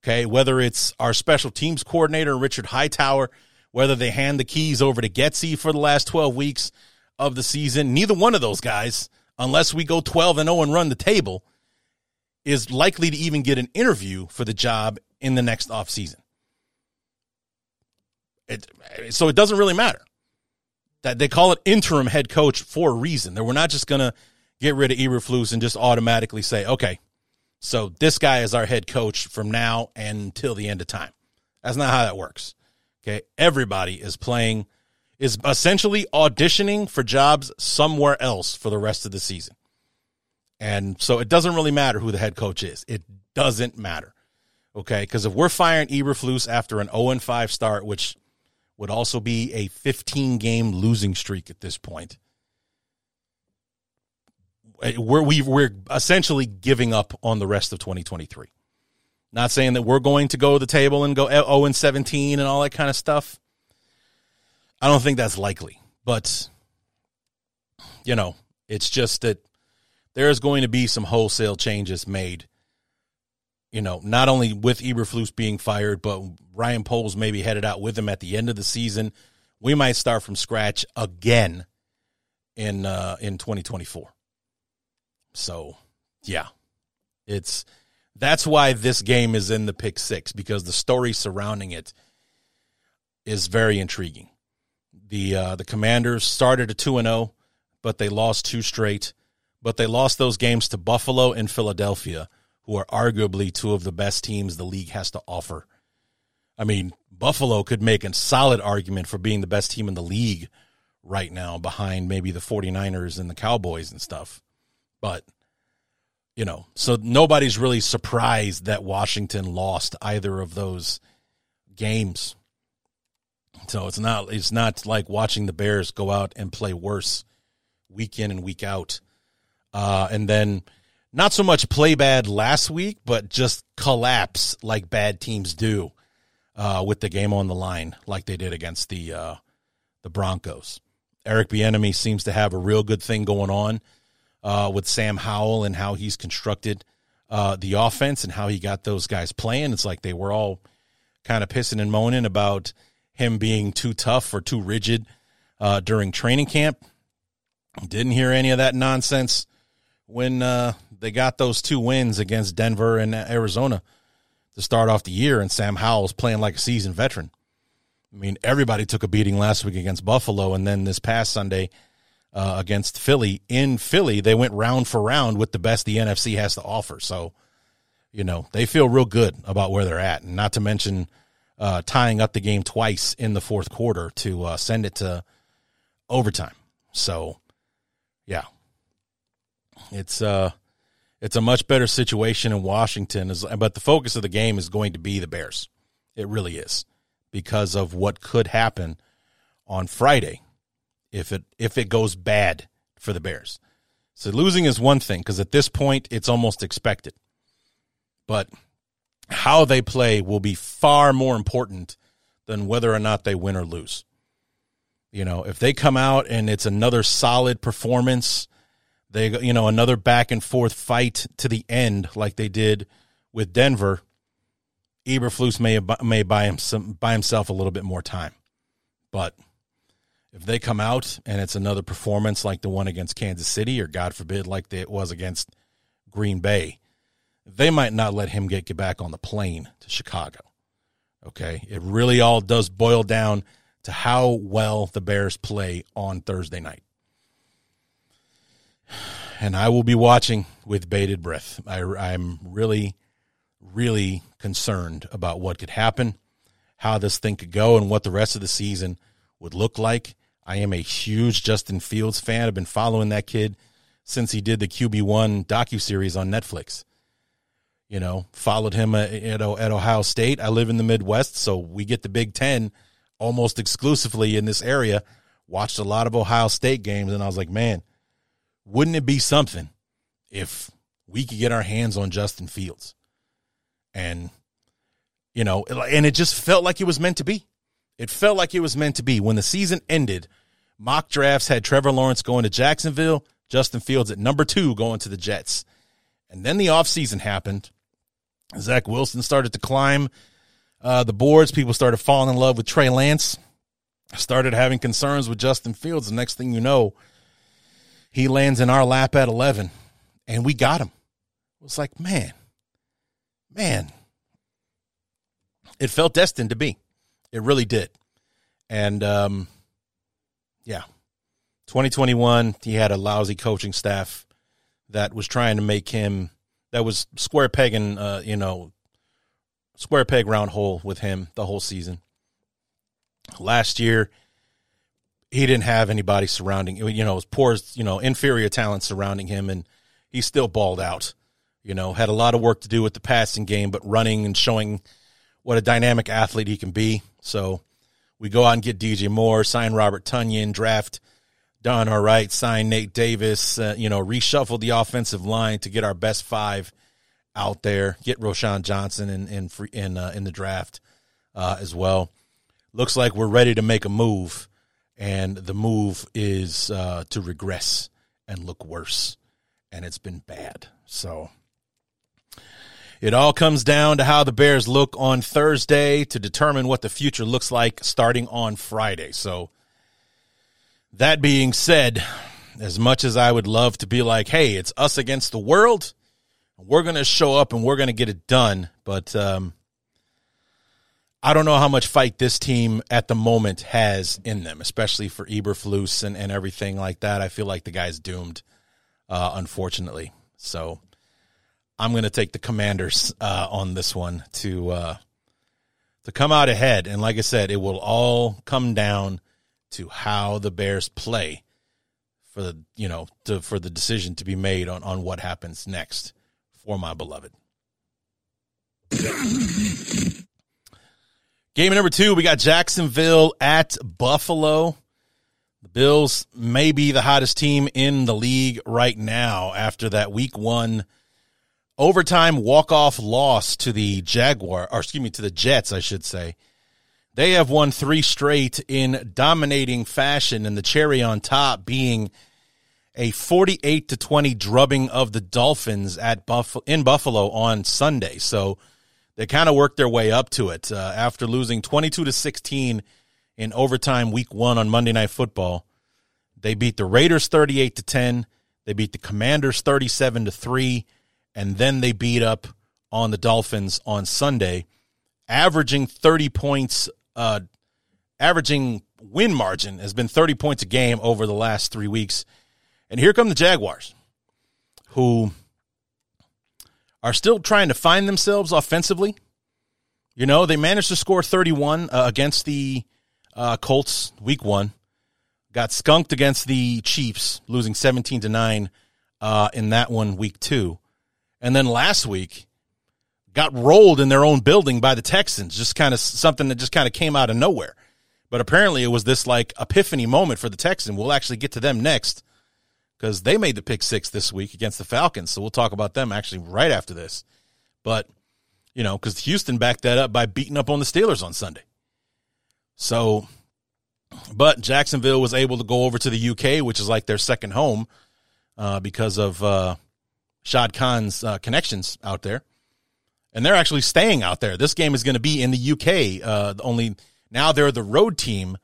Okay. Whether it's our special teams coordinator, Richard Hightower, whether they hand the keys over to Getsy for the last 12 weeks of the season, neither one of those guys – unless we go 12 and 0 and run the table, is likely to even get an interview for the job in the next offseason. It, so it doesn't really matter. That they call it interim head coach for a reason. That we're not just gonna get rid of Eberflus and just automatically say, okay, so this guy is our head coach from now until the end of time. That's not how that works. Okay, everybody is playing is essentially auditioning for jobs somewhere else for the rest of the season. And so it doesn't really matter who the head coach is. It doesn't matter. Okay. Because if we're firing Eberflus after an 0 5 start, which would also be a 15 game losing streak at this point, eh, we're, we are essentially giving up on the rest of 2023. Not saying that we're going to go to the table and go 0 17 and all that kind of stuff. I don't think that's likely, but you know, it's just that there is going to be some wholesale changes made. You know, not only with Eberflus being fired, but Ryan Poles maybe headed out with him at the end of the season we might start from scratch again in uh, in 2024. So, yeah, it's that's why this game is in the pick six because the story surrounding it is very intriguing. The uh, the Commanders started a two and zero, oh, but they lost two straight. But they lost those games to Buffalo and Philadelphia, who are arguably two of the best teams the league has to offer. I mean, Buffalo could make a solid argument for being the best team in the league right now, behind maybe the 49ers and the Cowboys and stuff. But you know, so nobody's really surprised that Washington lost either of those games. So it's not it's not like watching the Bears go out and play worse week in and week out. Uh, and then not so much play bad last week, but just collapse like bad teams do uh, with the game on the line, like they did against the uh, the Broncos. Eric Bieniemy seems to have a real good thing going on uh, with Sam Howell and how he's constructed uh, the offense and how he got those guys playing. It's like they were all kind of pissing and moaning about him being too tough or too rigid uh, during training camp. Didn't hear any of that nonsense when uh, they got those two wins against Denver and Arizona to start off the year, and Sam Howell's playing like a seasoned veteran. I mean, everybody took a beating last week against Buffalo, and then this past Sunday uh, against Philly in Philly, they went round for round with the best the NFC has to offer. So, you know, they feel real good about where they're at, and not to mention uh, tying up the game twice in the fourth quarter to uh, send it to overtime. So, yeah, it's uh, it's a much better situation in Washington. Is But the focus of the game is going to be the Bears. It really is because of what could happen on Friday if it if it goes bad for the Bears. So losing is one thing because at this point it's almost expected. But how they play will be far more important than whether or not they win or lose. You know, if they come out and it's another solid performance, they you know another back and forth fight to the end like they did with Denver, Eberflus may may buy him some, buy himself a little bit more time, but if they come out and it's another performance like the one against Kansas City, or God forbid, like it was against Green Bay, they might not let him get, get back on the plane to Chicago. Okay. It really all does boil down to how well the Bears play on Thursday night. And I will be watching with bated breath. I, I'm really, really concerned about what could happen, how this thing could go, and what the rest of the season would look like. I am a huge Justin Fields fan. I've been following that kid since he did the QB1 docu series on Netflix. You know, followed him uh, at, at Ohio State. I live in the Midwest, so we get the Big Ten almost exclusively in this area. Watched a lot of Ohio State games, and I was like, man, wouldn't it be something if we could get our hands on Justin Fields? And, you know, and it just felt like it was meant to be. It felt like it was meant to be. When the season ended, mock drafts had Trevor Lawrence going to Jacksonville, Justin Fields at number two going to the Jets. And then the offseason happened. Zach Wilson started to climb uh, the boards. People started falling in love with Trey Lance. Started having concerns with Justin Fields. The next thing you know, he lands in our lap at 11, and we got him. It was like, man, man, it felt destined to be. It really did. And um, yeah, 2021, he had a lousy coaching staff that was trying to make him that was square pegging, uh, you know, square peg round hole with him the whole season. Last year, he didn't have anybody surrounding you know, was poor, you know, inferior talent surrounding him, and he still balled out. You know, had a lot of work to do with the passing game, but running and showing what a dynamic athlete he can be. So we go out and get DJ Moore, sign Robert Tonyan, draft done all right, sign Nate Davis, uh, you know, reshuffle the offensive line to get our best five out there, get Roschon Johnson in in in, uh, in the draft uh, as well. Looks like we're ready to make a move, and the move is uh, to regress and look worse, and it's been bad. So It all comes down to how the Bears look on Thursday to determine what the future looks like starting on Friday. So, that being said, as much as I would love to be like, hey, it's us against the world, we're going to show up and we're going to get it done. But um, I don't know how much fight this team at the moment has in them, especially for Eberflus and, and everything like that. I feel like the guy's doomed, uh, unfortunately. So I'm going to take the Commanders uh, on this one to uh, to come out ahead. And like I said, it will all come down to how the Bears play for the you know to, for the decision to be made on on what happens next for my beloved. Game number two, we got Jacksonville at Buffalo. The Bills may be the hottest team in the league right now after that week one overtime walk-off loss to the Jaguar, or excuse me, to the Jets, I should say. They have won three straight in dominating fashion, and the cherry on top being a 48 to 20 drubbing of the Dolphins at Buff- in Buffalo on Sunday. So they kind of worked their way up to it uh, after losing 22 to 16 in overtime week 1 on Monday Night Football. They beat the Raiders 38 to 10. They beat the Commanders 37 to 3 and then they beat up on the Dolphins on Sunday, averaging 30 points. Uh, averaging win margin has been 30 points a game over the last three weeks. And here come the Jaguars, who are still trying to find themselves offensively. You know, they managed to score 31 uh, against the uh, Colts week one, got skunked against the Chiefs, losing 17 to 9 uh, in that one week two and then last week got rolled in their own building by the Texans. Just kind of something that just kind of came out of nowhere. But apparently, it was this like epiphany moment for the Texans. We'll actually get to them next because they made the pick six this week against the Falcons. So we'll talk about them actually right after this. But you know, because Houston backed that up by beating up on the Steelers on Sunday. So, but Jacksonville was able to go over to the UK, which is like their second home, uh, because of uh, Shad Khan's uh, connections out there, and they're actually staying out there. This game is going to be in the UK. Uh, only now they're the road team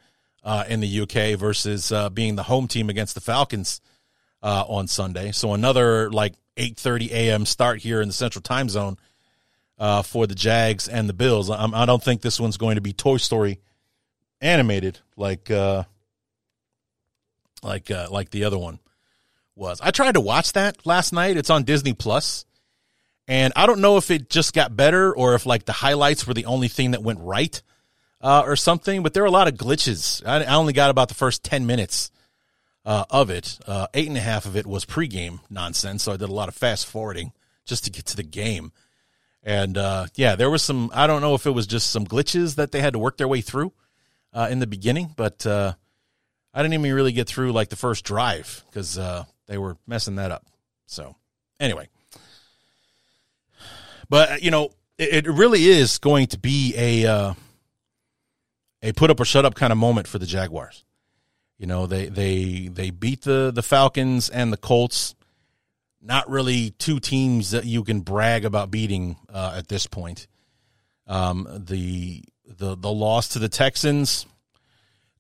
uh, in the UK versus uh, being the home team against the Falcons uh, on Sunday. So another like 8:30 a.m. start here in the Central Time Zone uh, for the Jags and the Bills. I do not think this one's going to be Toy Story animated like like like the other one was. I tried to watch that last night. It's on Disney Plus, and I don't know if it just got better or if like the highlights were the only thing that went right uh, or something. But there were a lot of glitches. I, I only got about the first ten minutes uh, of it. Uh, eight and a half of it was pregame nonsense, so I did a lot of fast forwarding just to get to the game. And uh, yeah, there was some. I don't know if it was just some glitches that they had to work their way through uh, in the beginning, but uh, I didn't even really get through like the first drive because they were messing that up. So, anyway. But, you know, it, it really is going to be a uh, a put up or shut up kind of moment for the Jaguars. You know, they they they beat the the Falcons and the Colts. Not really two teams that you can brag about beating uh, at this point. Um, the the the loss to the Texans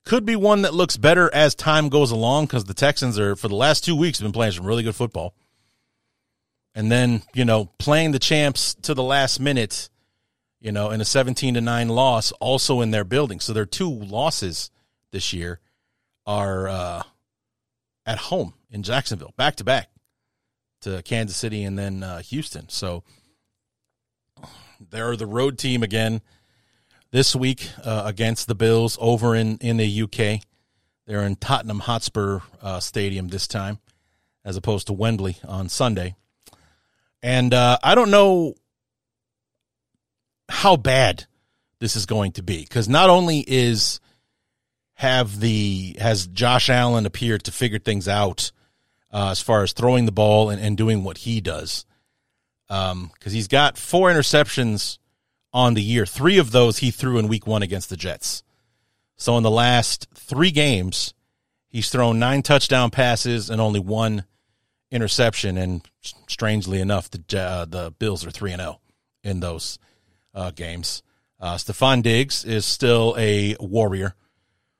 could be one that looks better as time goes along because the Texans are, for the last two weeks, have been playing some really good football. And then, you know, playing the champs to the last minute, you know, in a 17 to 9 loss, also in their building. So their two losses this year are uh, at home in Jacksonville, back to back to Kansas City and then uh, Houston. So they're the road team again this week uh, against the Bills over in, in the UK. They're in Tottenham Hotspur uh, Stadium this time, as opposed to Wembley on Sunday. And uh, I don't know how bad this is going to be because not only is have the has Josh Allen appeared to figure things out uh, as far as throwing the ball and, and doing what he does because um, he's got four interceptions on the year. Three of those he threw in week one against the Jets. So in the last three games, he's thrown nine touchdown passes and only one interception. And strangely enough, the uh, the Bills are three and zero oh in those uh, games. Uh, Stefon Diggs is still a warrior.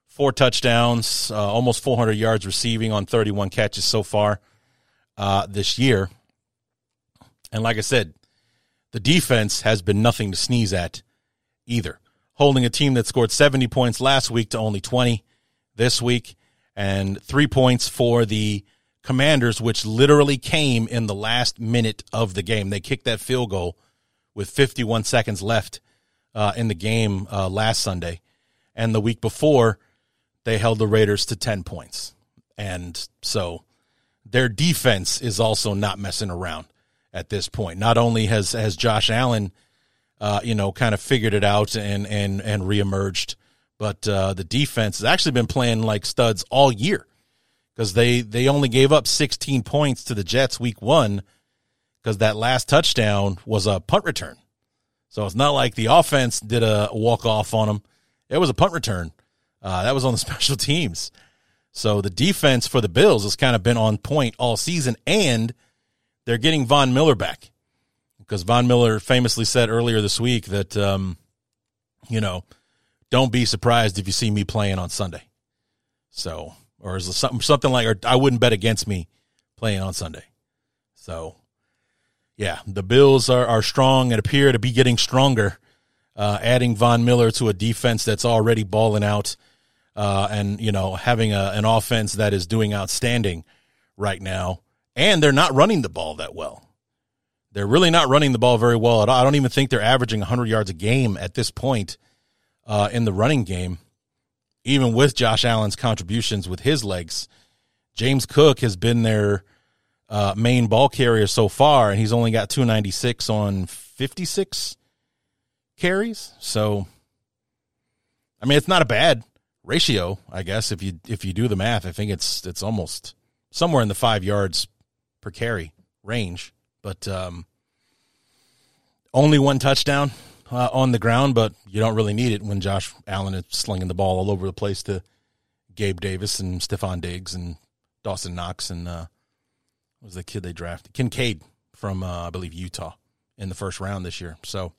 Four touchdowns, uh, almost 400 yards receiving on 31 catches so far uh, this year. And like I said, the defense has been nothing to sneeze at either. Holding a team that scored 70 points last week to only 20 this week, and three points for the Commanders, which literally came in the last minute of the game. They kicked that field goal with 51 seconds left uh, in the game uh, last Sunday. And the week before, they held the Raiders to 10 points. And so their defense is also not messing around at this point. Not only has, has Josh Allen, uh, you know, kind of figured it out and, and, and reemerged, but uh, the defense has actually been playing like studs all year because they they only gave up 16 points to the Jets week one because that last touchdown was a punt return. So it's not like the offense did a walk off on them. It was a punt return. Uh, that was on the special teams. So the defense for the Bills has kind of been on point all season, and they're getting Von Miller back because Von Miller famously said earlier this week that, um, you know, don't be surprised if you see me playing on Sunday. So or is something something like, or I wouldn't bet against me playing on Sunday. So, yeah, the Bills are are strong and appear to be getting stronger. Uh, adding Von Miller to a defense that's already balling out, uh, and you know having a, an offense that is doing outstanding right now, and they're not running the ball that well. They're really not running the ball very well at all. I don't even think they're averaging 100 yards a game at this point uh, in the running game even with Josh Allen's contributions with his legs, James Cook has been their uh, main ball carrier so far, and he's only got 296 on 56 carries. So, I mean, it's not a bad ratio, I guess. If you if you do the math, I think it's it's almost somewhere in the five yards per carry range. But um, only one touchdown uh, on the ground, but you don't really need it when Josh Allen is slinging the ball all over the place to Gabe Davis and Stefon Diggs and Dawson Knox and uh, was the kid they drafted Kincaid from uh, I believe Utah in the first round this year. So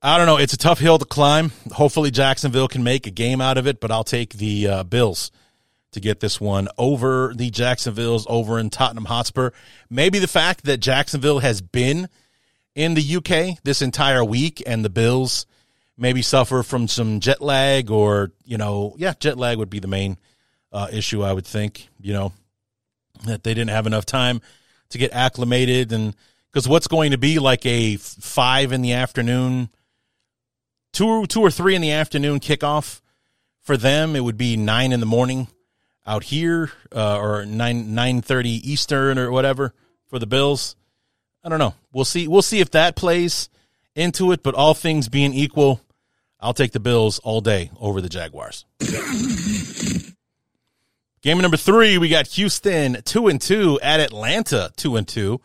I don't know. It's a tough hill to climb. Hopefully Jacksonville can make a game out of it, but I'll take the uh, Bills to get this one over the Jacksonville's over in Tottenham Hotspur. Maybe the fact that Jacksonville has been – in the UK this entire week, and the Bills maybe suffer from some jet lag, or you know, yeah, jet lag would be the main uh, issue I would think. You know, that they didn't have enough time to get acclimated, and because what's going to be like a five in the afternoon, two two or three in the afternoon kickoff for them, it would be nine in the morning out here, uh, or nine nine thirty Eastern or whatever for the Bills. I don't know. We'll see. We'll see if that plays into it. But all things being equal, I'll take the Bills all day over the Jaguars. Game number three, we got Houston two and two at Atlanta two and two.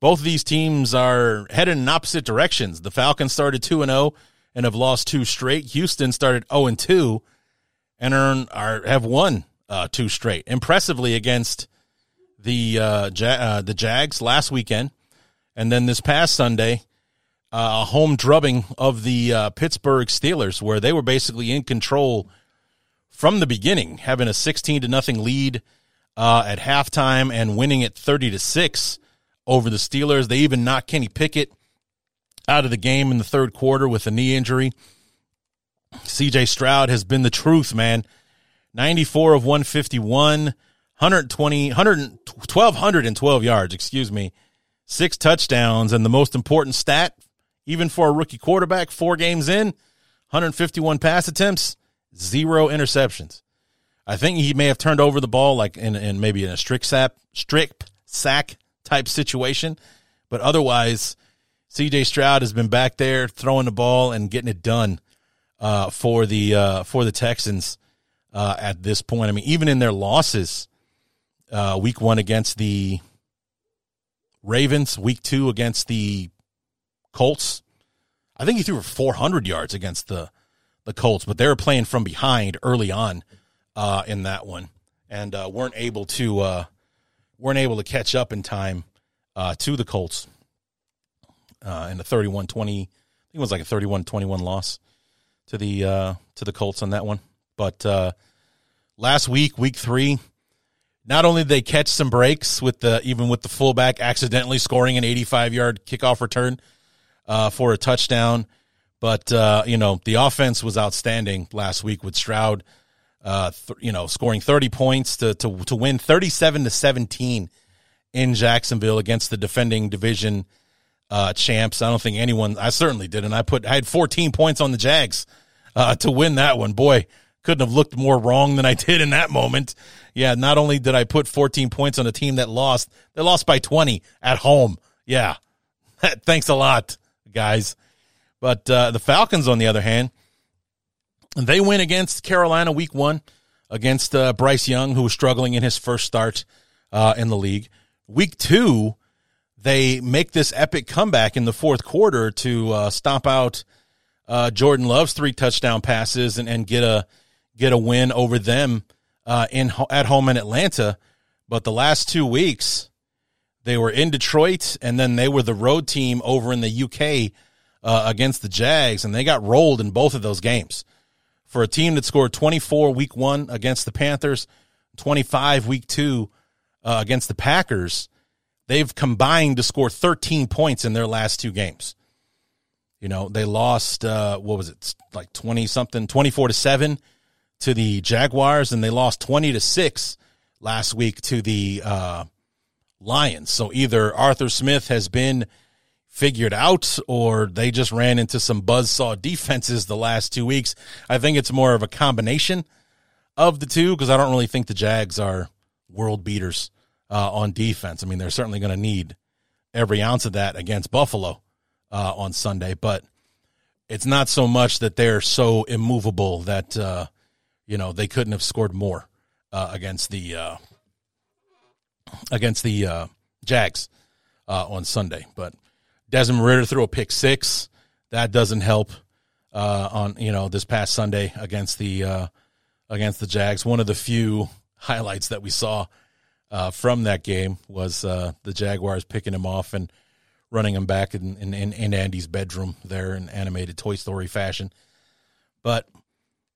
Both of these teams are headed in opposite directions. The Falcons started two and zero oh and have lost two straight. Houston started zero oh and two and earn are have won uh, two straight. Impressively against the uh, ja- uh, the Jags last weekend. And then this past Sunday, uh, a home drubbing of the uh, Pittsburgh Steelers, where they were basically in control from the beginning, having a 16 to nothing lead uh, at halftime and winning it 30 to 6 over the Steelers. They even knocked Kenny Pickett out of the game in the third quarter with a knee injury. CJ Stroud has been the truth, man. 94 of 151, 120, 100, 1,212 yards, excuse me, six touchdowns, and the most important stat, even for a rookie quarterback, four games in, 151 pass attempts, zero interceptions. I think he may have turned over the ball like in, in maybe in a strict sap, strip sack type situation, but otherwise, C.J. Stroud has been back there throwing the ball and getting it done uh, for the uh, for the Texans uh, at this point. I mean, even in their losses, uh, week one against the Ravens week two against the Colts. I think he threw for 400 yards against the the Colts, but they were playing from behind early on uh, in that one and uh, weren't able to uh, weren't able to catch up in time uh, to the Colts. uh, in a 31-20. I think it was like a 31-21 loss to the uh, to the Colts on that one. But last week, week three, not only did they catch some breaks with the even with the fullback accidentally scoring an 85 yard kickoff return uh, for a touchdown, but uh, you know the offense was outstanding last week with Stroud, uh, th- you know scoring 30 points to to to win 37 to 17 in Jacksonville against the defending division uh, champs. I don't think anyone. I certainly didn't. I put I had 14 points on the Jags uh, to win that one. Boy, couldn't have looked more wrong than I did in that moment. Yeah, not only did I put 14 points on a team that lost, they lost by 20 at home. Yeah, thanks a lot, guys. But uh, the Falcons, on the other hand, they win against Carolina week one against uh, Bryce Young, who was struggling in his first start uh, in the league. Week two, they make this epic comeback in the fourth quarter to uh, stomp out uh, Jordan Love's three touchdown passes and, and get a get a win over them uh, in at home in Atlanta. But the last two weeks, they were in Detroit, and then they were the road team over in the UK uh, against the Jags, and they got rolled in both of those games. For a team that scored 24 week one against the Panthers, 25 week two uh, against the Packers, they've combined to score 13 points in their last two games. You know, they lost, uh, what was it, like 20 something, 24 to 7 to the Jaguars, and they lost 20 to 6 last week to the uh, Lions. So either Arthur Smith has been figured out or they just ran into some buzzsaw defenses the last two weeks. I think it's more of a combination of the two because I don't really think the Jags are world beaters uh, on defense. I mean, they're certainly going to need every ounce of that against Buffalo uh, on Sunday, but it's not so much that they're so immovable that uh, you know they couldn't have scored more uh, against the uh, against the uh, Jags uh, on Sunday. But Desmond Ridder threw a pick six. That doesn't help on you know this past Sunday against the against the Jags. One of the few highlights that we saw from that game was the Jaguars picking him off and running him back in, in, in Andy's bedroom there in animated Toy Story fashion. But,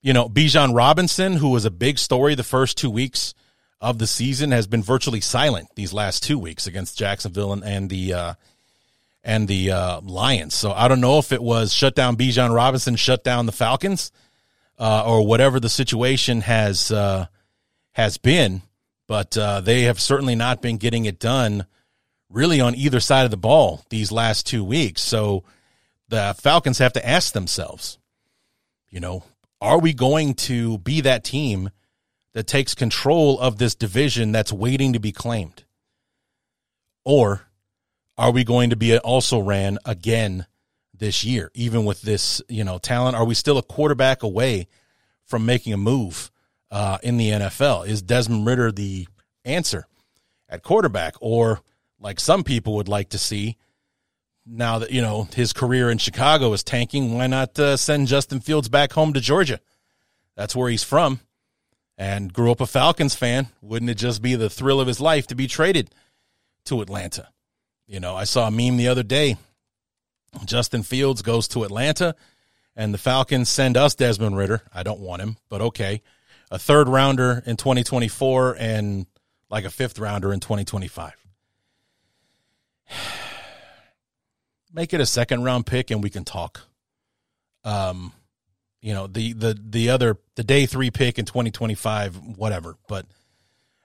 you know, Bijan Robinson, who was a big story the first two weeks of the season, has been virtually silent these last two weeks against Jacksonville and, and the uh, and the uh, Lions. So I don't know if it was shut down Bijan Robinson, shut down the Falcons, uh, or whatever the situation has uh, has been. But uh, they have certainly not been getting it done really on either side of the ball these last two weeks. So the Falcons have to ask themselves, you know, are we going to be that team that takes control of this division that's waiting to be claimed? Or are we going to be also ran again this year, even with this, you know, talent? Are we still a quarterback away from making a move uh, in the NFL? Is Desmond Ridder the answer at quarterback? Or like some people would like to see. Now that you know his career in Chicago is tanking, why not uh, send Justin Fields back home to Georgia? That's where he's from, and grew up a Falcons fan. Wouldn't it just be the thrill of his life to be traded to Atlanta? You know, I saw a meme the other day. Justin Fields goes to Atlanta, and the Falcons send us Desmond Ridder. I don't want him, but okay. A third rounder in 2024 and like a fifth rounder in 2025. Make it a second round pick and we can talk. Um, you know, the, the, the other, the day three pick in 2025, whatever. But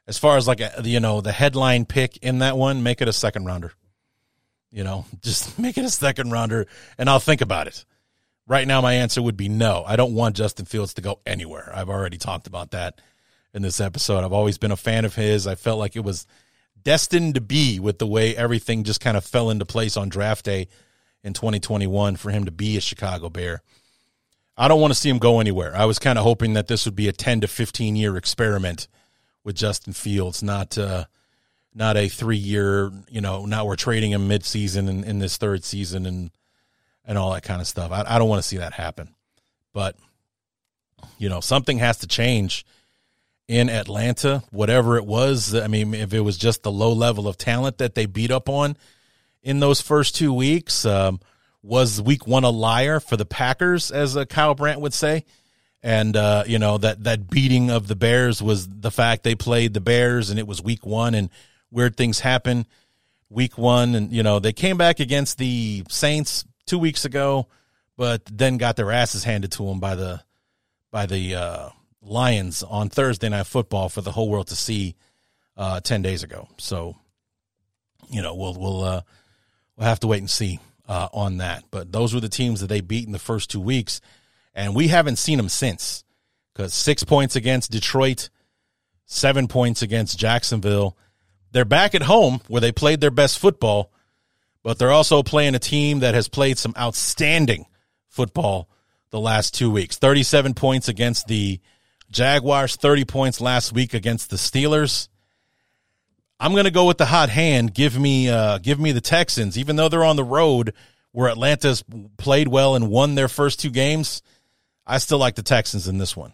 as far as like, a, you know, the headline pick in that one, make it a second rounder. You know, just make it a second rounder and I'll think about it. Right now, my answer would be no. I don't want Justin Fields to go anywhere. I've already talked about that in this episode. I've always been a fan of his. I felt like it was destined to be with the way everything just kind of fell into place on draft day in 2021 for him to be a Chicago Bear. I don't want to see him go anywhere. I was kind of hoping that this would be a 10 to 15 year experiment with Justin Fields, not uh, not a three year, you know, now we're trading him mid season in, this third season and and all that kind of stuff. I, I don't want to see that happen. But you know, something has to change in Atlanta, whatever it was. I mean, if it was just the low level of talent that they beat up on in those first two weeks. Um, was week one a liar for the Packers, as uh, Kyle Brandt would say? And, uh, you know, that, that beating of the Bears was the fact they played the Bears and it was week one and weird things happen week one. And, you know, they came back against the Saints two weeks ago, but then got their asses handed to them by the, by the, uh, Lions on Thursday night football for the whole world to see, uh, 10 days ago. So, you know, we'll, we'll, uh, we'll have to wait and see uh, on that. But those were the teams that they beat in the first two weeks, and we haven't seen them since. Because six points against Detroit, seven points against Jacksonville. They're back at home where they played their best football, but they're also playing a team that has played some outstanding football the last two weeks. 37 points against the Jaguars, 30 points last week against the Steelers. I'm going to go with the hot hand. Give me, uh, give me the Texans, even though they're on the road where Atlanta's played well and won their first two games. I still like the Texans in this one.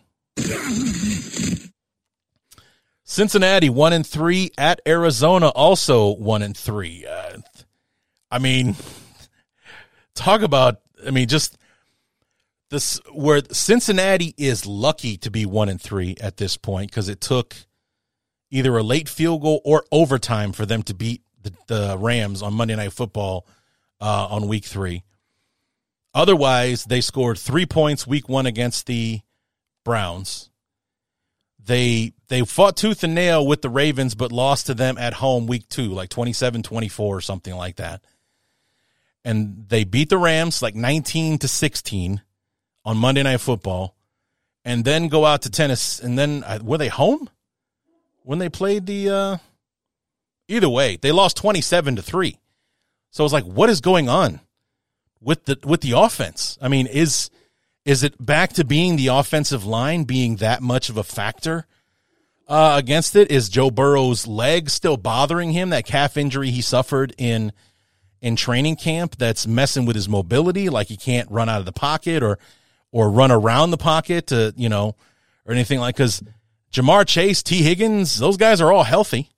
Cincinnati one and three at Arizona, also one and three. Uh, I mean, talk about. I mean, just this where Cincinnati is lucky to be one and three at this point because it took either a late field goal or overtime for them to beat the, the Rams on Monday Night Football uh, on week three. Otherwise, they scored three points week one against the Browns. They they fought tooth and nail with the Ravens, but lost to them at home week two, like 27 24 or something like that. And they beat the Rams like 19 to 16 on Monday Night Football, and then go out to Tennessee. And then uh, were they home? when they played the uh either way, they lost 27 to 3. So it's like what is going on with the with the offense? I mean, is is it back to being the offensive line being that much of a factor uh, against it? Is Joe Burrow's leg still bothering him? That calf injury he suffered in in training camp that's messing with his mobility, like he can't run out of the pocket or or run around the pocket to you know or anything like because Ja'Marr Chase, Tee Higgins, those guys are all healthy.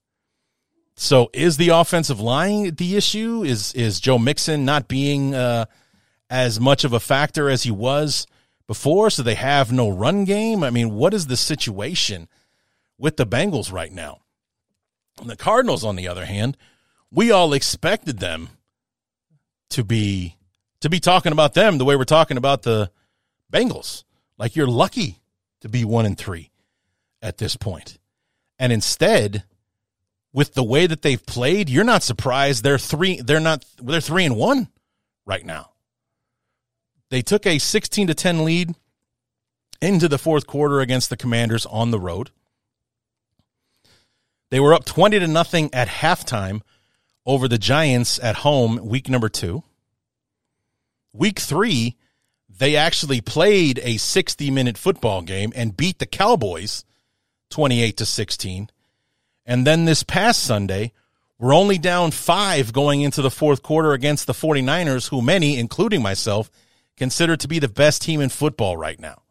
So is the offensive line the issue? Is is Joe Mixon not being uh, as much of a factor as he was before? So they have no run game. I mean, what is the situation with the Bengals right now? And the Cardinals, on the other hand, we all expected them to be to be talking about them the way we're talking about the Bengals. Like you're lucky to be one and three at this point. And instead, with the way that they've played, you're not surprised they're three they're not they're 3 and 1 right now. They took a 16 to 10 lead into the fourth quarter against the Commanders on the road. They were up 20 to nothing at halftime over the Giants at home week number 2. Week 3, they actually played a 60 minute football game and beat the Cowboys 28 to 16. And then this past Sunday, we're only down five going into the fourth quarter against the 49ers, who many, including myself, consider to be the best team in football right now.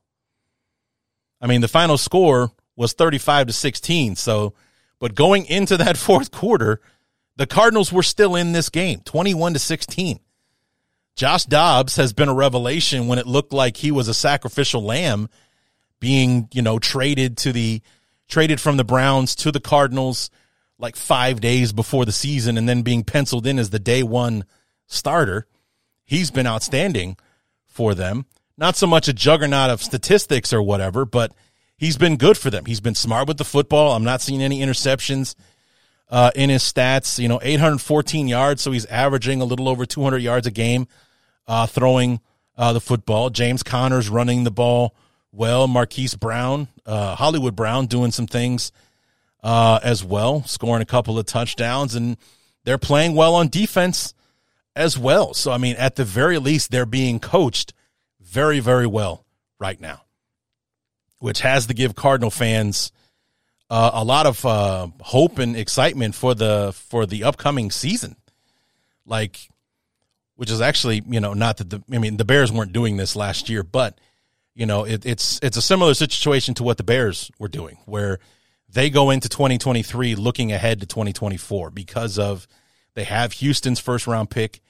I mean, the final score was 35 to 16. So, but going into that fourth quarter, the Cardinals were still in this game, 21 to 16. Josh Dobbs has been a revelation when it looked like he was a sacrificial lamb being, you know, traded to the traded from the Browns to the Cardinals like five days before the season and then being penciled in as the day one starter. He's been outstanding for them. Not so much a juggernaut of statistics or whatever, but he's been good for them. He's been smart with the football. I'm not seeing any interceptions uh, in his stats. You know, 814 yards, so he's averaging a little over 200 yards a game uh, throwing uh, the football. James Conner's running the ball well. Marquise Brown, uh, Hollywood Brown, doing some things uh, as well, scoring a couple of touchdowns, and they're playing well on defense as well. So, I mean, at the very least, they're being coached very, very well right now, which has to give Cardinal fans uh, a lot of uh, hope and excitement for the for the upcoming season. Like, which is actually, you know, not that the I mean the Bears weren't doing this last year, but you know, it, it's it's a similar situation to what the Bears were doing, where they go into 2023 looking ahead to 2024 because of They have Houston's first round pick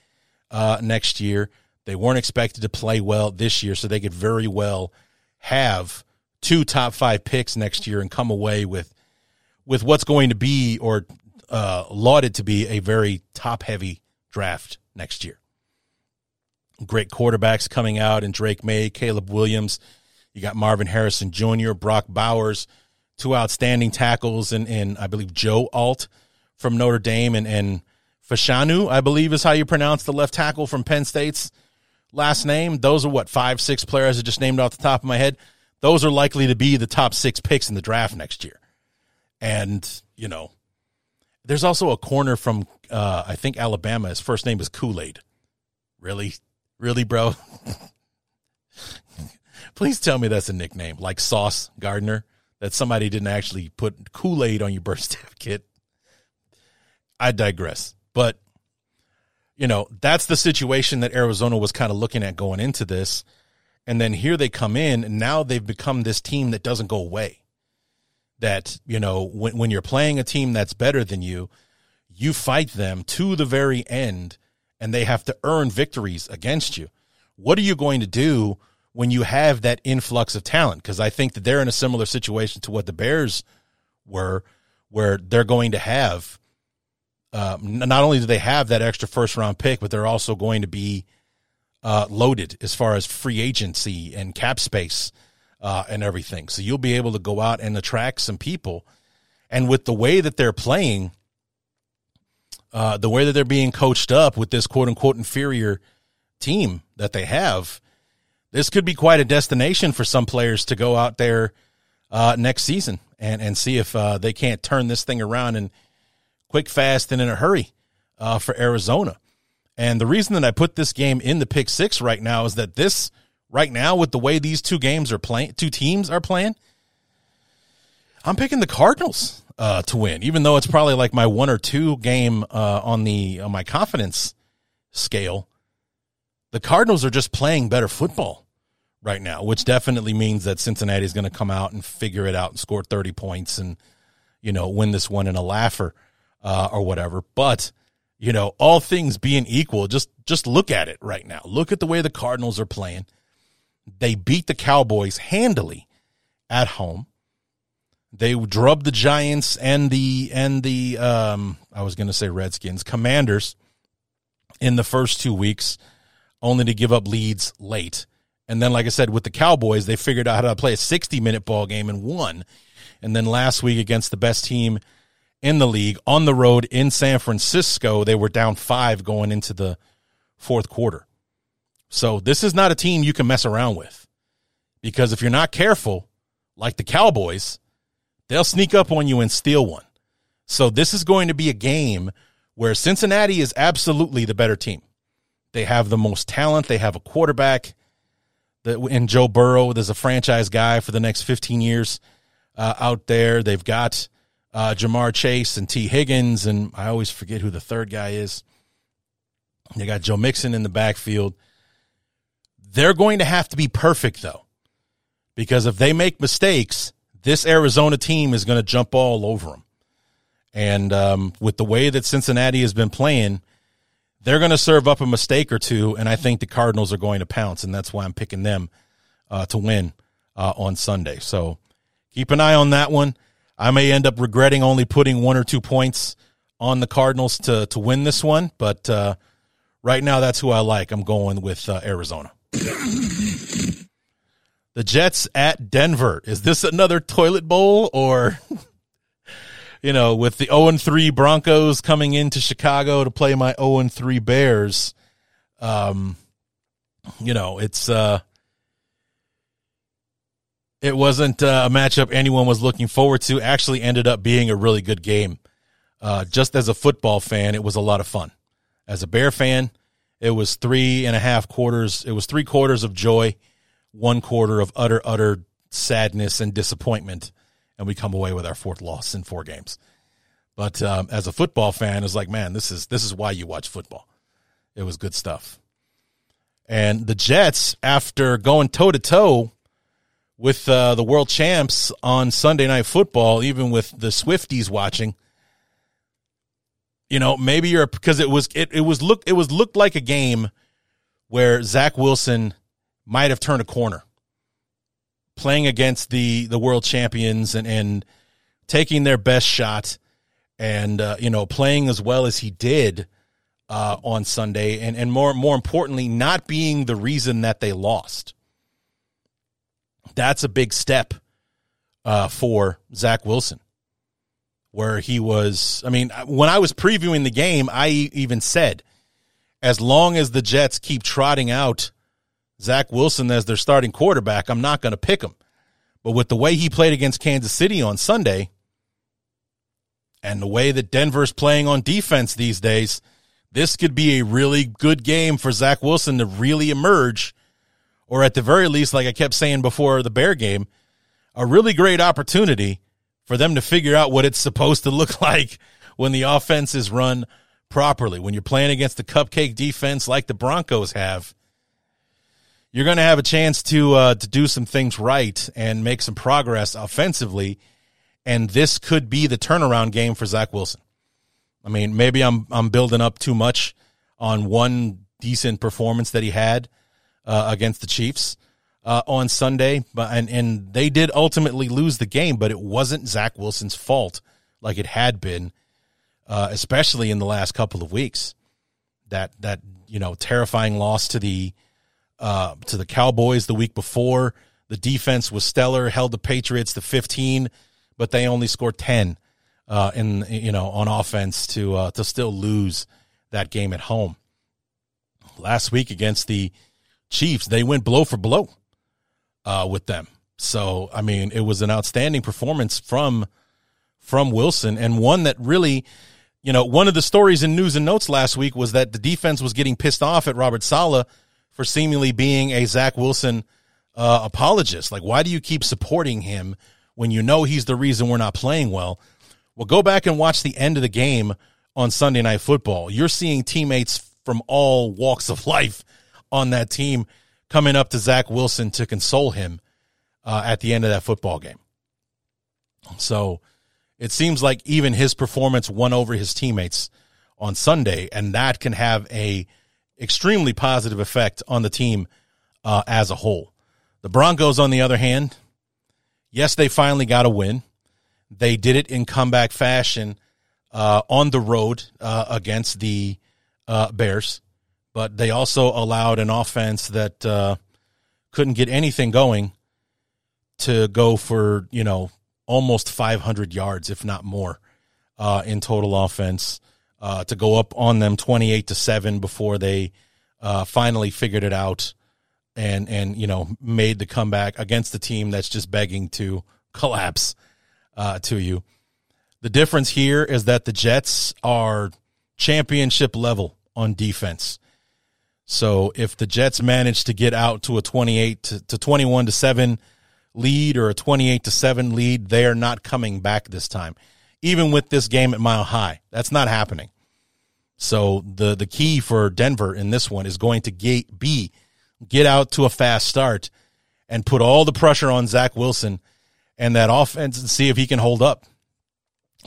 uh, next year. They weren't expected to play well this year, so they could very well have two top five picks next year and come away with with what's going to be or uh, lauded to be a very top heavy draft next year. Great quarterbacks coming out and Drake Maye, Caleb Williams. You got Marvin Harrison Jr., Brock Bowers, two outstanding tackles, and, and I believe Joe Alt from Notre Dame and, and Fashanu, I believe is how you pronounce the left tackle from Penn State's last name. Those are what, five, six players I just named off the top of my head. Those are likely to be the top six picks in the draft next year. And, you know, there's also a corner from, uh, I think, Alabama. His first name is Kool Aid. Really? Really, bro? Please tell me that's a nickname, like Sauce Gardner, that somebody didn't actually put Kool Aid on your birth certificate. I digress. But, you know, that's the situation that Arizona was kind of looking at going into this. And then here they come in, and now they've become this team that doesn't go away. That, you know, when, when you're playing a team that's better than you, you fight them to the very end, and they have to earn victories against you. What are you going to do when you have that influx of talent? Because I think that they're in a similar situation to what the Bears were, where they're going to have uh, not only do they have that extra first round pick, but they're also going to be uh, loaded as far as free agency and cap space uh, and everything. So you'll be able to go out and attract some people. And with the way that they're playing, uh, the way that they're being coached up with this quote unquote inferior team that they have, this could be quite a destination for some players to go out there uh, next season and, and see if uh, they can't turn this thing around and quick, fast, and in a hurry uh, for Arizona. And the reason that I put this game in the pick six right now is that this right now, with the way these two games are playing, two teams are playing, I'm picking the Cardinals uh, to win, even though it's probably like my one or two game uh, on the on my confidence scale. The Cardinals are just playing better football right now, which definitely means that Cincinnati is going to come out and figure it out and score 30 points and you know win this one in a laugher uh, or whatever. But you know, all things being equal, just just look at it right now. Look at the way the Cardinals are playing. They beat the Cowboys handily at home. They drubbed the Giants and the and the um, I was going to say Redskins, Commanders in the first two weeks, only to give up leads late. And then, like I said, with the Cowboys, they figured out how to play a 60 minute ball game and won. And then last week against the best team in the league on the road in San Francisco. They were down five going into the fourth quarter. So this is not a team you can mess around with because if you're not careful, like the Cowboys, they'll sneak up on you and steal one. So this is going to be a game where Cincinnati is absolutely the better team. They have the most talent. They have a quarterback that in Joe Burrow. There's a franchise guy for the next 15 years uh, out there. They've got uh, Ja'Marr Chase and Tee Higgins, and I always forget who the third guy is. They got Joe Mixon in the backfield. They're going to have to be perfect, though, because if they make mistakes, this Arizona team is going to jump all over them. And um, with the way that Cincinnati has been playing, they're going to serve up a mistake or two, and I think the Cardinals are going to pounce, and that's why I'm picking them uh, to win uh, on Sunday. So keep an eye on that one. I may end up regretting only putting one or two points on the Cardinals to to win this one, but uh, right now that's who I like. I'm going with uh, Arizona. The Jets at Denver. Is this another toilet bowl or you know, with the 0 3 Broncos coming into Chicago to play my 0 3 Bears? Um you know, it's uh it wasn't uh, a matchup anyone was looking forward to. Actually, ended up being a really good game. Uh, just as a football fan, it was a lot of fun. As a Bear fan, it was three and a half quarters. It was three quarters of joy, one quarter of utter, utter sadness and disappointment, and we come away with our fourth loss in four games. But um, as a football fan, it's like, man, this is this is why you watch football. It was good stuff. And the Jets, after going toe to toe with uh, the world champs on Sunday Night Football, even with the Swifties watching, you know, maybe you're because it was it, it was look it was looked like a game where Zach Wilson might have turned a corner playing against the the world champions and and taking their best shot and uh, you know playing as well as he did uh, on Sunday and and more more importantly not being the reason that they lost. That's a big step uh, for Zach Wilson where he was. I mean, when I was previewing the game, I even said, as long as the Jets keep trotting out Zach Wilson as their starting quarterback, I'm not going to pick him. But with the way he played against Kansas City on Sunday and the way that Denver's playing on defense these days, this could be a really good game for Zach Wilson to really emerge, or at the very least, like I kept saying before the Bear game, a really great opportunity for them to figure out what it's supposed to look like when the offense is run properly. When you're playing against the cupcake defense like the Broncos have, you're going to have a chance to uh, to do some things right and make some progress offensively. And this could be the turnaround game for Zach Wilson. I mean, maybe I'm I'm building up too much on one decent performance that he had uh, against the Chiefs uh, on Sunday, but and and they did ultimately lose the game, but it wasn't Zach Wilson's fault like it had been, uh, especially in the last couple of weeks. That that you know terrifying loss to the uh, to the Cowboys the week before. The defense was stellar, held the Patriots to 15, but they only scored 10 uh, in you know on offense to uh, to still lose that game at home. Last week against the Chiefs, they went blow for blow uh, with them. So I mean, it was an outstanding performance from from Wilson and one that really, you know, one of the stories in news and notes last week was that the defense was getting pissed off at Robert Saleh for seemingly being a Zach Wilson uh, apologist. Like, why do you keep supporting him when you know he's the reason we're not playing well? Well, go back and watch the end of the game on Sunday Night Football. You're seeing teammates from all walks of life on that team coming up to Zach Wilson to console him uh, at the end of that football game. So it seems like even his performance won over his teammates on Sunday, and that can have a extremely positive effect on the team uh, as a whole. The Broncos, on the other hand, yes, they finally got a win. They did it in comeback fashion uh, on the road uh, against the uh, Bears but they also allowed an offense that uh, couldn't get anything going to go for you know almost 500 yards, if not more, uh, in total offense. Uh, to go up on them 28 to seven before they uh, finally figured it out and and you know made the comeback against the team that's just begging to collapse uh, to you. The difference here is that the Jets are championship level on defense. So if the Jets manage to get out to a 28 to, to 21 to 7 lead or a 28 to 7 lead, they are not coming back this time. Even with this game at Mile High, that's not happening. So the the key for Denver in this one is going to get, be get out to a fast start and put all the pressure on Zach Wilson and that offense and see if he can hold up.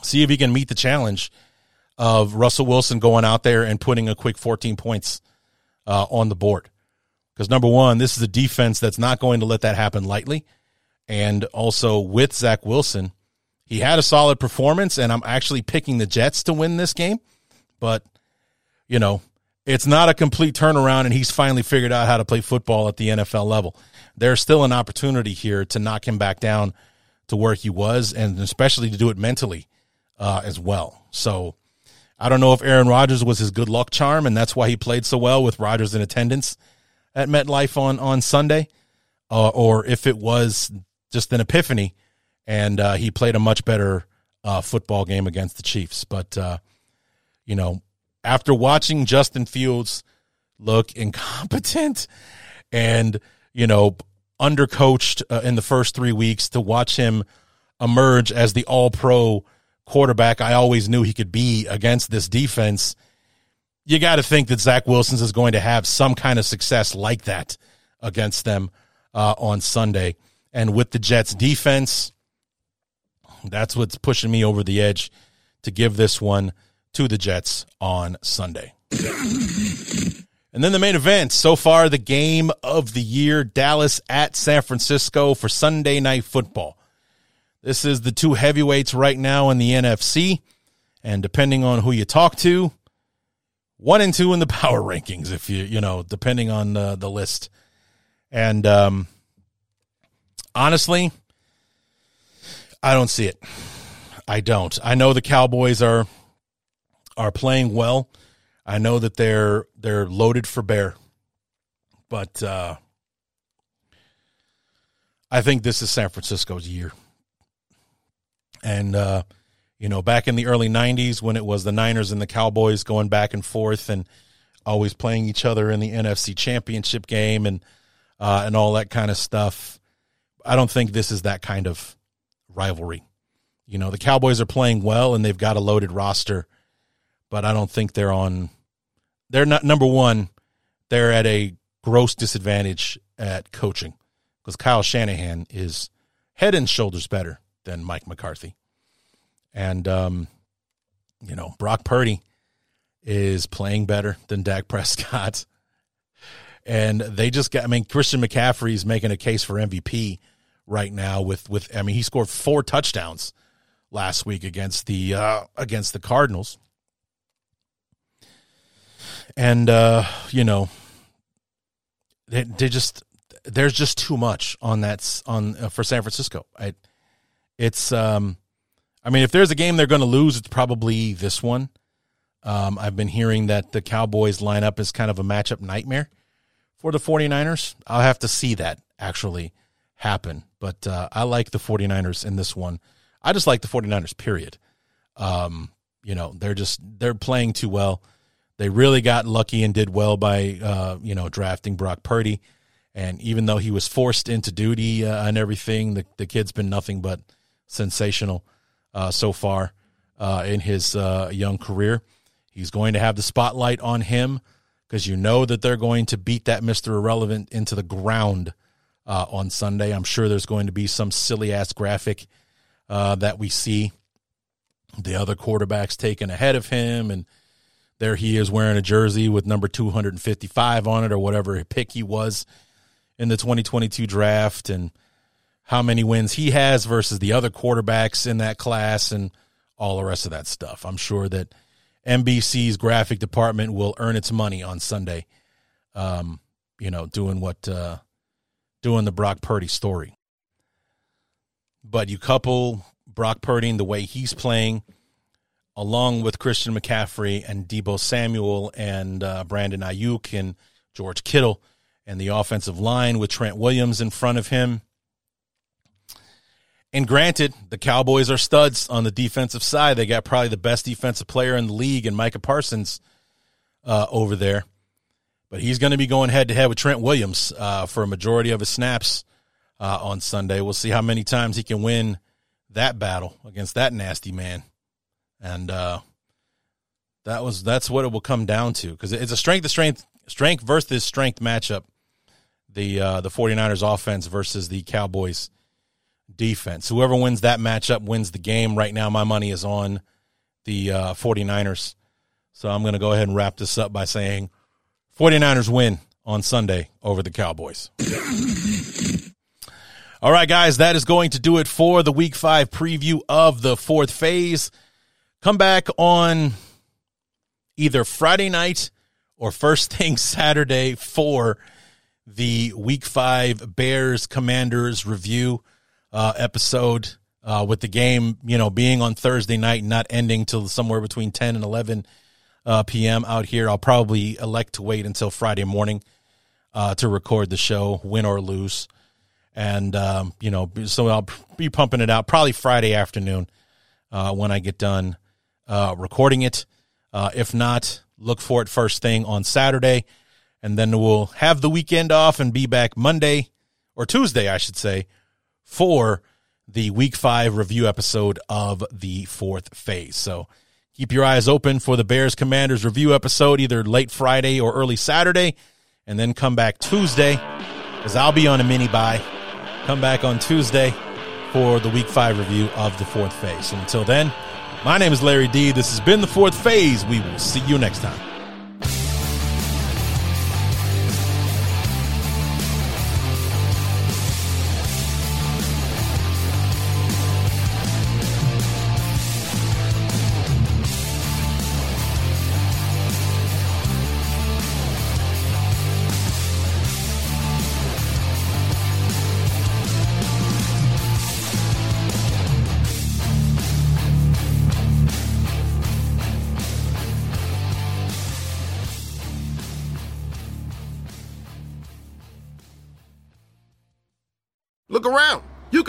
See if he can meet the challenge of Russell Wilson going out there and putting a quick 14 points uh, on the board. Because number one, this is a defense that's not going to let that happen lightly. And also with Zach Wilson, he had a solid performance, and I'm actually picking the Jets to win this game. But, you know, it's not a complete turnaround, and he's finally figured out how to play football at the NFL level. There's still an opportunity here to knock him back down to where he was, and especially to do it mentally uh, as well. So, I don't know if Aaron Rodgers was his good luck charm, and that's why he played so well with Rodgers in attendance at MetLife on on Sunday, uh, or if it was just an epiphany, and uh, he played a much better uh, football game against the Chiefs. But uh, you know, after watching Justin Fields look incompetent and you know undercoached uh, in the first three weeks, to watch him emerge as the All Pro quarterback I always knew he could be against this defense, you got to think that Zach Wilson's is going to have some kind of success like that against them uh, on Sunday. And with the Jets defense, that's what's pushing me over the edge to give this one to the Jets on Sunday. And then the main event so far, the game of the year Dallas at San Francisco for Sunday night football. This is the two heavyweights right now in the NFC. And depending on who you talk to, one and two in the power rankings, if you, you know, depending on the, the list. And um, honestly, I don't see it. I don't. I know the Cowboys are are playing well. I know that they're they're loaded for bear, but uh, I think this is San Francisco's year. And uh, you know, back in the early '90s, when it was the Niners and the Cowboys going back and forth and always playing each other in the NFC Championship game and uh, and all that kind of stuff, I don't think this is that kind of rivalry. You know, the Cowboys are playing well and they've got a loaded roster, but I don't think they're on they're not number one. They're at a gross disadvantage at coaching because Kyle Shanahan is head and shoulders better than Mike McCarthy, and um, you know Brock Purdy is playing better than Dak Prescott, and they just got. I mean, Christian McCaffrey is making a case for MVP right now with with. I mean, he scored four touchdowns last week against the uh, against the Cardinals and uh, you know, they, they just there's just too much on that on uh, for San Francisco. I, it's um, I mean, if there's a game they're going to lose, it's probably this one. Um, I've been hearing that the Cowboys lineup is kind of a matchup nightmare for the 49ers. I'll have to see that actually happen. But uh, I like the 49ers in this one. I just like the 49ers, period. Um, you know, they're just, they're playing too well. They really got lucky and did well by uh, you know drafting Brock Purdy, and even though he was forced into duty uh, and everything, the the kid's been nothing but sensational uh, so far uh, in his uh, young career. He's going to have the spotlight on him because you know that they're going to beat that Mister Irrelevant into the ground uh, on Sunday. I'm sure there's going to be some silly ass graphic that we see the other quarterbacks taken ahead of him and there he is wearing a jersey with number 255 on it or whatever pick he was in the 2022 draft and how many wins he has versus the other quarterbacks in that class and all the rest of that stuff. I'm sure that NBC's graphic department will earn its money on Sunday. Um, you know, doing what uh, doing the Brock Purdy story. But you couple Brock Purdy and the way he's playing – along with Christian McCaffrey and Deebo Samuel and uh, Brandon Aiyuk and George Kittle and the offensive line with Trent Williams in front of him. And granted, the Cowboys are studs on the defensive side. They got probably the best defensive player in the league, and Micah Parsons uh, over there. But he's going to be going head to head with Trent Williams uh, for a majority of his snaps uh, on Sunday. We'll see how many times he can win that battle against that nasty man and uh, that was that's what it will come down to because it's a strength to strength strength versus strength matchup. The uh, the 49ers offense versus the Cowboys defense. Whoever wins that matchup wins the game. Right now, my money is on the uh, 49ers. So I'm going to go ahead and wrap this up by saying 49ers win on Sunday over the Cowboys. All right, guys, that is going to do it for the week five preview of the fourth phase. Come back on either Friday night or first thing Saturday for the Week Five Bears Commanders review uh, episode. Uh, with the game, you know, being on Thursday night, and not ending till somewhere between 10 and 11 uh, p.m. out here, I'll probably elect to wait until Friday morning uh, to record the show, win or lose. And, um, you know, so I'll be pumping it out probably Friday afternoon uh, when I get done uh, recording it. Uh, if not, look for it first thing on Saturday. And then we'll have the weekend off and be back Monday or Tuesday, I should say, for the week five review episode of the fourth phase. So keep your eyes open for the Bears Commanders review episode, either late Friday or early Saturday, and then come back Tuesday because I'll be on a mini buy. Come back on Tuesday for the week five review of the fourth phase. And until then, My name is Larry D. This has been the fourth phase. We will see you next time.